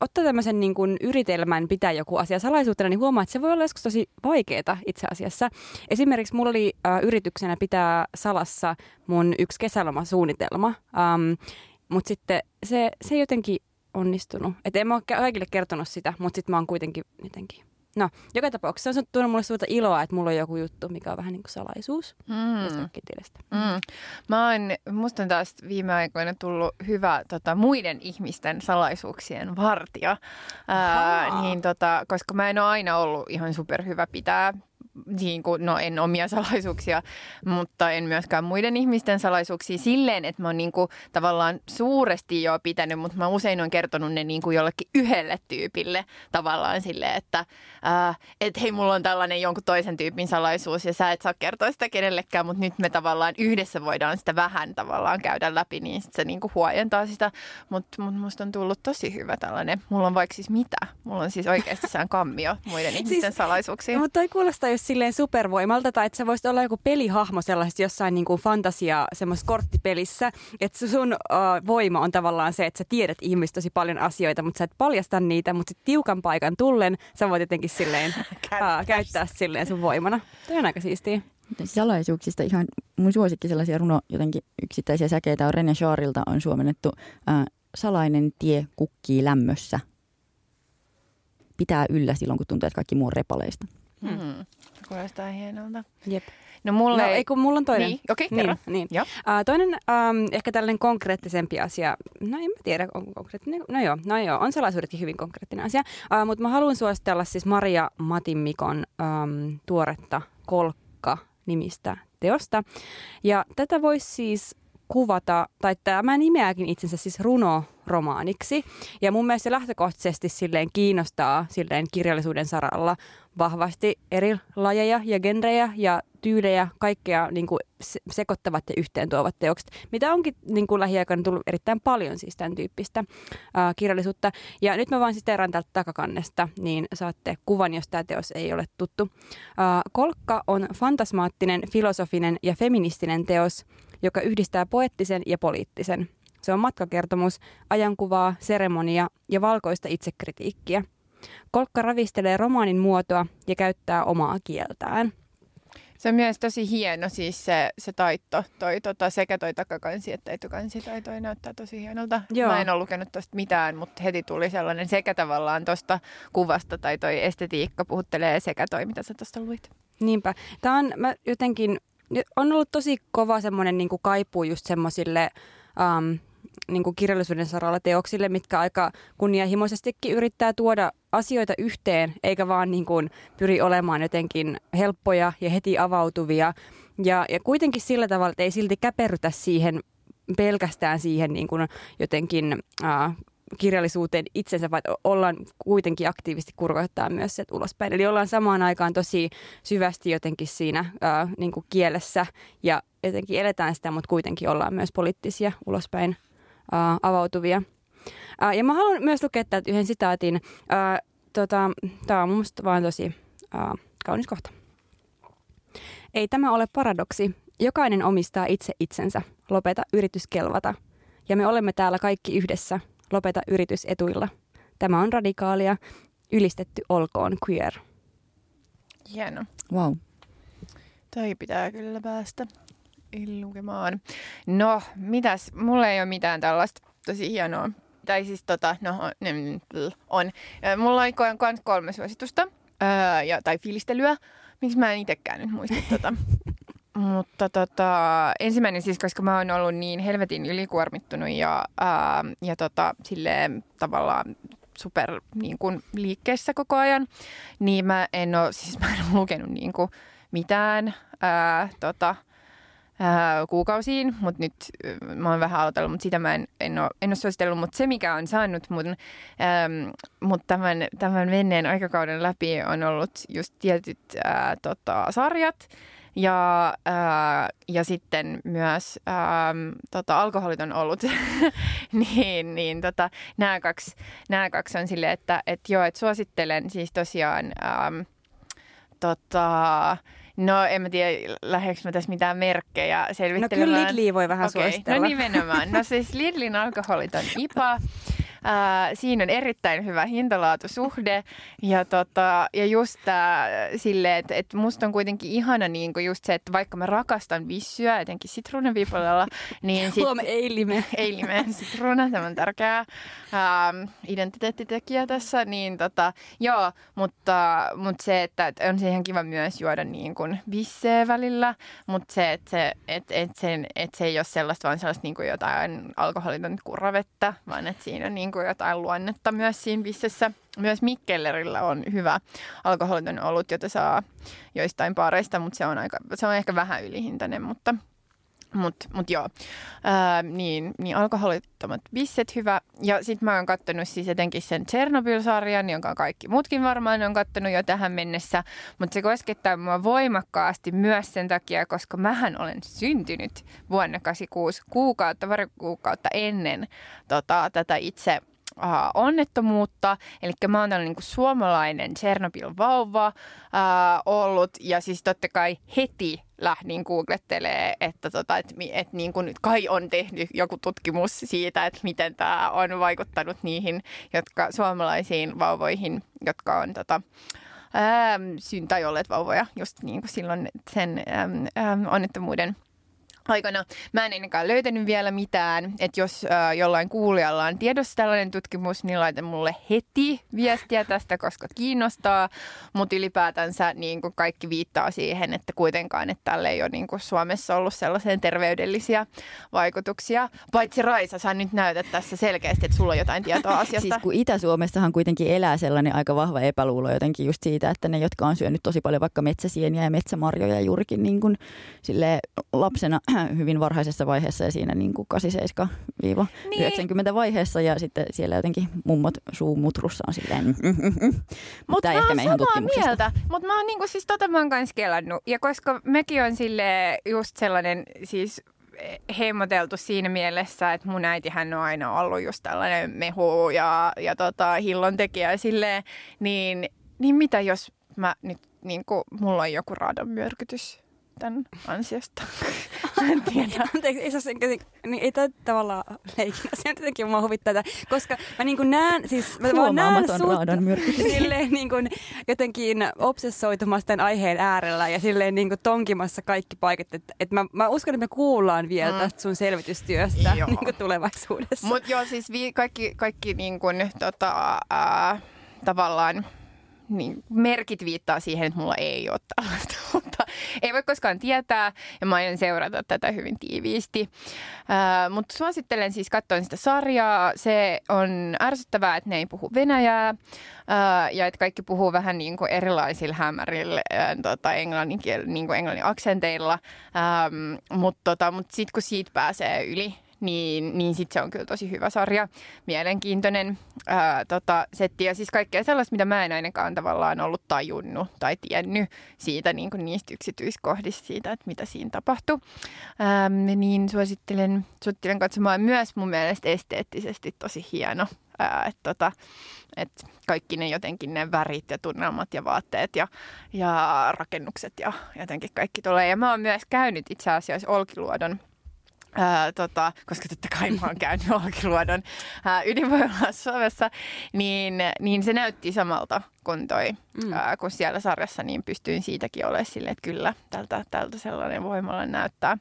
ottaa tämmöisen niin kuin yritelmän pitää joku asia salaisuutena, niin huomaa, että se voi olla joskus tosi vaikeaa itse asiassa. Esimerkiksi mulla oli äh, yrityksenä pitää salassa mun yksi kesälomasuunnitelma, um, mutta sitten se, se jotenkin onnistunut. Et en mä ole kaikille kertonut sitä, mutta sitten mä oon kuitenkin jotenkin... No, joka tapauksessa se on tuonut mulle suurta iloa, että mulla on joku juttu, mikä on vähän niin kuin salaisuus Mm. Mm. Mä oon, musta on taas viime aikoina tullut hyvä tota, muiden ihmisten salaisuuksien vartija, Ää, niin, tota, koska mä en ole aina ollut ihan superhyvä pitää niin kuin, no en omia salaisuuksia, mutta en myöskään muiden ihmisten salaisuuksia silleen, että mä oon niin kuin, tavallaan suuresti jo pitänyt, mutta mä usein on kertonut ne niin kuin jollekin yhdelle tyypille tavallaan silleen, että ää, et hei, mulla on tällainen jonkun toisen tyypin salaisuus ja sä et saa kertoa sitä kenellekään, mutta nyt me tavallaan yhdessä voidaan sitä vähän tavallaan käydä läpi, niin sit se niin kuin huojentaa sitä, mutta mut musta on tullut tosi hyvä tällainen, mulla on vaikka siis mitä, mulla on siis oikeasti sään kammio muiden *laughs* ihmisten Siis- salaisuuksiin. Mutta toi kuulostaa just silleen supervoimalta, tai että sä voisit olla joku pelihahmo sellaisessa jossain niin kuin fantasia semmoisessa korttipelissä, että sun uh, voima on tavallaan se, että sä tiedät ihmistä tosi paljon asioita, mutta sä et paljasta niitä, mutta sit tiukan paikan tullen sä voit jotenkin silleen uh, *laughs* käyttää silleen sun voimana. Toi on aika siistiä. Salaisuuksista ihan mun suosikki sellaisia runo jotenkin yksittäisiä säkeitä on René Charilta on suomennettu ää, Salainen tie kukkii lämmössä. Pitää yllä silloin, kun tuntuu, että kaikki muu on repaleista. Hmm. Kuulostaa hienolta. Jep. No mulla No ei... ei kun mulla on toinen. Niin, okei, niin, kerro. niin. Joo. Uh, toinen um, ehkä tällainen konkreettisempi asia, no en mä tiedä, onko konkreettinen, no joo, no joo, on salaisuudetkin hyvin konkreettinen asia, uh, mutta mä haluan suositella siis Maria Matimikon um, tuoretta Kolkka-nimistä teosta. Ja tätä voisi siis kuvata, tai tämä nimeääkin itsensä siis runo romaaniksi. Ja mun mielestä se lähtökohtaisesti silleen kiinnostaa silleen kirjallisuuden saralla vahvasti eri lajeja ja genrejä ja tyylejä, kaikkea niin kuin sekoittavat ja yhteen tuovat teokset, mitä onkin niin kuin lähiaikana tullut erittäin paljon siis tämän tyyppistä ää, kirjallisuutta. Ja nyt mä vaan siteeraan täältä takakannesta, niin saatte kuvan, jos tämä teos ei ole tuttu. Ää, Kolkka on fantasmaattinen, filosofinen ja feministinen teos, joka yhdistää poettisen ja poliittisen. Se on matkakertomus, ajankuvaa, seremonia ja valkoista itsekritiikkiä. Kolkka ravistelee romaanin muotoa ja käyttää omaa kieltään. Se on myös tosi hieno siis se, se taitto, toi, tota, sekä toi takakansi että etukansi tai toi näyttää tosi hienolta. Joo. Mä en ole lukenut tosta mitään, mutta heti tuli sellainen sekä tavallaan tosta kuvasta tai toi estetiikka puhuttelee sekä toi, mitä sä tosta luit. Niinpä. Tämä on mä jotenkin, on ollut tosi kova semmoinen niin kaipuu just semmoisille um, niin kuin kirjallisuuden saralla teoksille, mitkä aika kunnianhimoisestikin yrittää tuoda asioita yhteen, eikä vaan niin kuin pyri olemaan jotenkin helppoja ja heti avautuvia. Ja, ja kuitenkin sillä tavalla, että ei silti käperrytä siihen pelkästään siihen niin kuin jotenkin äh, kirjallisuuteen itsensä, vaan ollaan kuitenkin aktiivisesti kurkoittaa myös se ulospäin. Eli ollaan samaan aikaan tosi syvästi jotenkin siinä ää, niin kuin kielessä ja jotenkin eletään sitä, mutta kuitenkin ollaan myös poliittisia ulospäin ää, avautuvia. Ää, ja mä haluan myös lukea täältä yhden sitaatin. Ää, tota, Tämä on mun mielestä vaan tosi ää, kaunis kohta. Ei tämä ole paradoksi. Jokainen omistaa itse itsensä. Lopeta yritys kelvata. Ja me olemme täällä kaikki yhdessä – lopeta yritysetuilla. Tämä on radikaalia, ylistetty olkoon queer. Hieno. Wow. Toi pitää kyllä päästä lukemaan. No, mitäs? Mulla ei ole mitään tällaista tosi hienoa. Tai siis tota, no on. Mulla on kolme suositusta öö, ja, tai fiilistelyä. Miksi mä en itsekään nyt muista tota. *laughs* Mutta tota, ensimmäinen siis, koska mä oon ollut niin helvetin ylikuormittunut ja, ää, ja tota, silleen tavallaan super niin kuin, liikkeessä koko ajan, niin mä en ole, siis mä en ole lukenut niin kuin, mitään ää, tota, ää, kuukausiin, mutta nyt mä oon vähän aloitellut, mutta sitä mä en, en, ole, en ole suositellut. Mutta se, mikä on saanut mun, äm, mut tämän, tämän menneen aikakauden läpi, on ollut just tietyt ää, tota, sarjat, ja, ää, ja sitten myös ää, tota, alkoholit on ollut, *laughs* niin, niin tota, nämä, kaksi, kaksi on silleen, että et joo, että suosittelen siis tosiaan ää, tota, No en mä tiedä, lähdekö mä tässä mitään merkkejä selvittelemään. No kyllä Lidli voi vähän okay. suositella. No nimenomaan. No siis Lidlin alkoholit on IPA. Ää, siinä on erittäin hyvä hintalaatusuhde ja, tota, ja just tää silleen, että et musta on kuitenkin ihana niin kuin just se, että vaikka mä rakastan vissyä, etenkin sitruunavipolella, niin sit, Huome eilime. Eilime, sitruuna, tämä on tärkeä ää, identiteettitekijä tässä, niin tota, joo, mutta, mutta se, että, että on se ihan kiva myös juoda niin kuin visseä välillä, mutta se, että se, et, et sen, et se ei ole sellaista, vaan sellaista niin kuin jotain alkoholiton kurravettä, vaan että siinä on niin niin kuin jotain luonnetta myös siinä bissessä. Myös Mikkellerillä on hyvä alkoholiton olut, jota saa joistain pareista, mutta se on, aika, se on ehkä vähän ylihintainen, mutta mutta mut joo, Ää, niin, niin alkoholittomat bisset hyvä. Ja sitten mä oon kattonut siis etenkin sen Chernobyl-sarjan, jonka kaikki muutkin varmaan on kattonut jo tähän mennessä. Mutta se koskettaa mua voimakkaasti myös sen takia, koska mähän olen syntynyt vuonna 86 kuukautta, pari kuukautta ennen tota, tätä itse uh, onnettomuutta. Eli mä oon tällainen niin suomalainen Chernobyl-vauva uh, ollut ja siis totta kai heti lähdin googlettelee, että, tota, että, että niin kuin nyt kai on tehnyt joku tutkimus siitä, että miten tämä on vaikuttanut niihin jotka, suomalaisiin vauvoihin, jotka on tota, ähm, syn tai olleet vauvoja just niin kuin silloin sen ähm, ähm, onnettomuuden aikana. Mä en ennenkään löytänyt vielä mitään, että jos äh, jollain kuulijalla on tiedossa tällainen tutkimus, niin laita mulle heti viestiä tästä, koska kiinnostaa. Mutta ylipäätänsä niin kuin kaikki viittaa siihen, että kuitenkaan, että tälle ei ole niin kuin Suomessa ollut sellaiseen terveydellisiä vaikutuksia. Paitsi Raisa, sä nyt näytät tässä selkeästi, että sulla on jotain tietoa *laughs* asiasta. siis kun Itä-Suomessahan kuitenkin elää sellainen aika vahva epäluulo jotenkin just siitä, että ne, jotka on syönyt tosi paljon vaikka metsäsieniä ja metsämarjoja juurikin niin kuin, lapsena *clears throat* hyvin varhaisessa vaiheessa ja siinä niin kuin 87-90 Niin. vaiheessa ja sitten siellä jotenkin mummot suumutrussa on silleen mm, mm, mm. Mutta mä oon samaa mieltä, mutta mä oon niinku siis tota mä oon kelannut. Ja koska mekin on sille just sellainen siis heimoteltu siinä mielessä, että mun äitihän on aina ollut just tällainen mehu ja, ja tota, hillon tekijä silleen, niin, niin mitä jos mä nyt niinku, mulla on joku radan myrkytys tämän ansiosta? *laughs* En tiedä. Anteeksi, ei, se, ole se- niin, ei tämä tavallaan leikin asia, jotenkin mua huvittaa tätä, koska mä niin näen, siis mä vaan näen sut *laughs* silleen niin kuin jotenkin obsessoitumassa tämän aiheen äärellä ja silleen niin kuin tonkimassa kaikki paikat. Että, että mä, mä uskon, että me kuullaan vielä Mm. tästä sun selvitystyöstä Joo. *laughs* niin kuin tulevaisuudessa. Mutta joo, siis vi- kaikki, kaikki niin kun, tota, ää, tavallaan niin, merkit viittaa siihen, että mulla ei ole tällaista, *laughs* mutta ei voi koskaan tietää ja mä aion seurata tätä hyvin tiiviisti. Ää, mutta suosittelen siis katsoa sitä sarjaa. Se on ärsyttävää, että ne ei puhu venäjää ää, ja että kaikki puhuu vähän niin kuin erilaisilla hämärillä ää, tota, englannin, niin kuin englannin aksenteilla, mutta tota, mut sitten kun siitä pääsee yli, niin, niin sitten se on kyllä tosi hyvä sarja. Mielenkiintoinen ää, tota, setti ja siis kaikkea sellaista, mitä mä en ainakaan tavallaan ollut tajunnut tai tiennyt siitä niin kuin niistä yksityiskohdista siitä, että mitä siinä tapahtui. Ähm, niin suosittelen, suosittelen katsomaan myös mun mielestä esteettisesti tosi hieno. Ää, et tota, et kaikki ne jotenkin ne värit ja tunnelmat ja vaatteet ja, ja rakennukset ja jotenkin kaikki tulee. Ja mä oon myös käynyt itse asiassa Olkiluodon Ää, tota, koska totta kai mä oon käynyt Olkiluodon ää, ydinvoimalassa Suomessa, niin, niin se näytti samalta kuin toi, Mm. ää, kun siellä sarjassa, niin pystyin siitäkin olemaan silleen, että kyllä, tältä, tältä sellainen voimalla näyttää.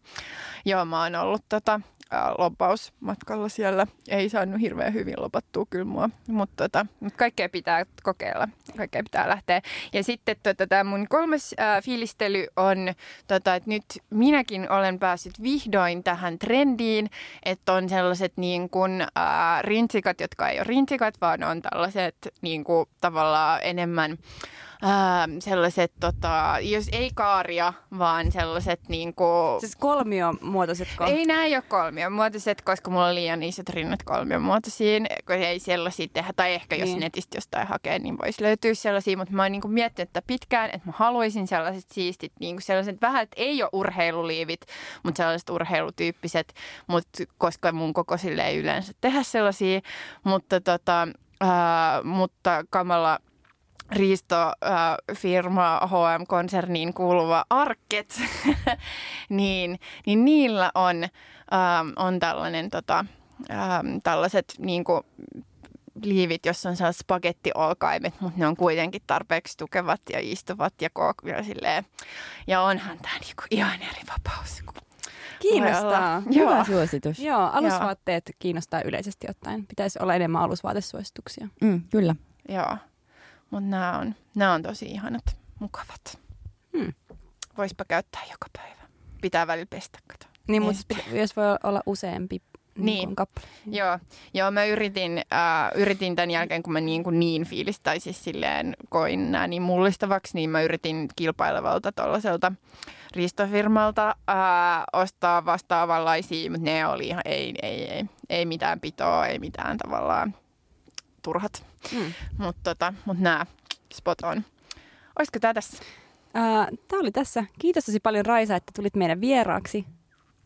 Joo, mä oon ollut tota, ää, lobbausmatkalla siellä. Ei saanut hirveän hyvin lopattua kyllä mua, mutta tota, mut kaikkea pitää kokeilla, kaikkea pitää lähteä. Ja sitten tota, tämä mun kolmas ää, fiilistely on, tota, että nyt minäkin olen päässyt vihdoin tähän trendiin, että on sellaiset niin kuin, ää, rintsikat, jotka ei ole rintsikat, vaan on tällaiset niin kuin, tavallaan enemmän ää, sellaiset, tota, jos ei kaaria, vaan sellaiset niin kuin, Siis kolmiomuotoisetko? ei nämä ole kolmiomuotoiset, koska mulla on liian isot rinnat kolmiomuotoisiin, kun ei sellaisia tehdä. Tai ehkä jos Niin. netistä jostain hakee, niin voisi löytyä sellaisia. Mutta mä oon niinku miettinyt että pitkään, että mä haluaisin sellaiset siistit, niinku sellaiset vähän, että ei ole urheiluliivit, mutta sellaiset urheilutyyppiset. Mutta koska mun kokoisille ei yleensä tehdä sellaisia. Mutta, tota, ää, mutta kamala riistofirma HM-konserniin kuuluva Arket, *laughs* niin, niin niillä on, ähm, on tällainen, tota, ähm, tällaiset niin kuin, liivit, jossa on sellaiset spagettiolkaimet, mutta ne on kuitenkin tarpeeksi tukevat ja istuvat ja, ko- ja silleen. Ja onhan tämä niinku ihan eri vapaus. kuin Kiinnostaa. olla. Hyvä Joo. suositus. Joo, alusvaatteet kiinnostaa yleisesti ottaen. Pitäisi olla enemmän alusvaatesuosituksia. Mm, kyllä. Joo, mutta nämä on, nämä on tosi ihanat, mukavat. Hmm. Voispa käyttää joka päivä. Pitää välillä pestä, kato. Niin, Niin mutta sitten. jos voi olla useampi niin. Niin. Niin kappale. Joo, joo mä yritin, äh, yritin tämän jälkeen, kun mä niin, kuin niin fiilis, tai siis silleen koin nämä niin mullistavaksi, niin mä yritin kilpailevalta tuollaiselta riistofirmalta äh, ostaa vastaavanlaisia, mutta ne oli ihan, ei, ei, ei, ei mitään pitoa, ei mitään tavallaan turhat. Mm. Mutta tota, mut nämä spot on. Olisiko tämä tässä? Tämä oli tässä. Kiitos tosi paljon Raisa, että tulit meidän vieraaksi.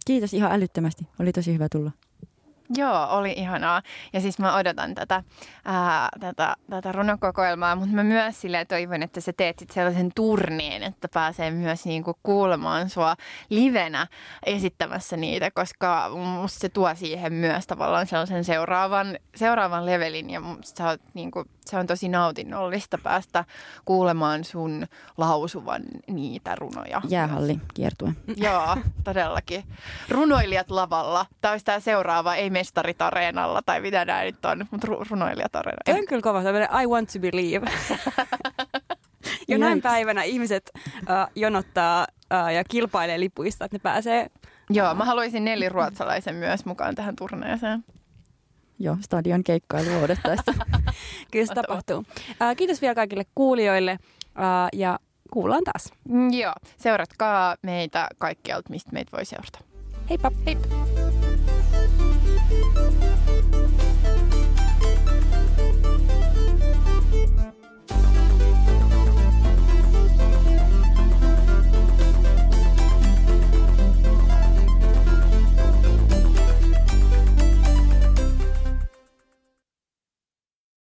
Kiitos ihan älyttömästi. Oli tosi hyvä tulla. Joo, oli ihanaa. Ja siis mä odotan tätä, ää, tätä, tätä runokokoelmaa, mutta mä myös silleen toivon, että sä teet sit sellaisen turneen, että pääsee myös niinku kuulemaan sua livenä esittämässä niitä, koska musta se tuo siihen myös tavallaan sellaisen seuraavan, seuraavan levelin ja sä oot, niinku, se on tosi nautinnollista päästä kuulemaan sun lausuvan niitä runoja. Jäähalli kiertue. Joo, todellakin. Runoilijat lavalla. Tämä olisi tämä seuraava, ei mestarit areenalla tai mitä nämä nyt on, mutta ru- runoilijat areenalla. Toi on kyllä kova. Tämmöinen I want to believe. *laughs* Jonain päivänä ihmiset uh, jonottaa uh, ja kilpailee lipuista, että ne pääsee. Joo, mä haluaisin Nelli Ruotsalaisen myös mukaan tähän turneeseen. Joo, stadion keikkailu odottaessa. *laughs* Kyllä se tapahtuu. Uh, kiitos vielä kaikille kuulijoille uh, ja kuullaan taas. Mm, Joo, seuratkaa meitä kaikkialta, mistä meitä voi seurata. Heippa! Heippa!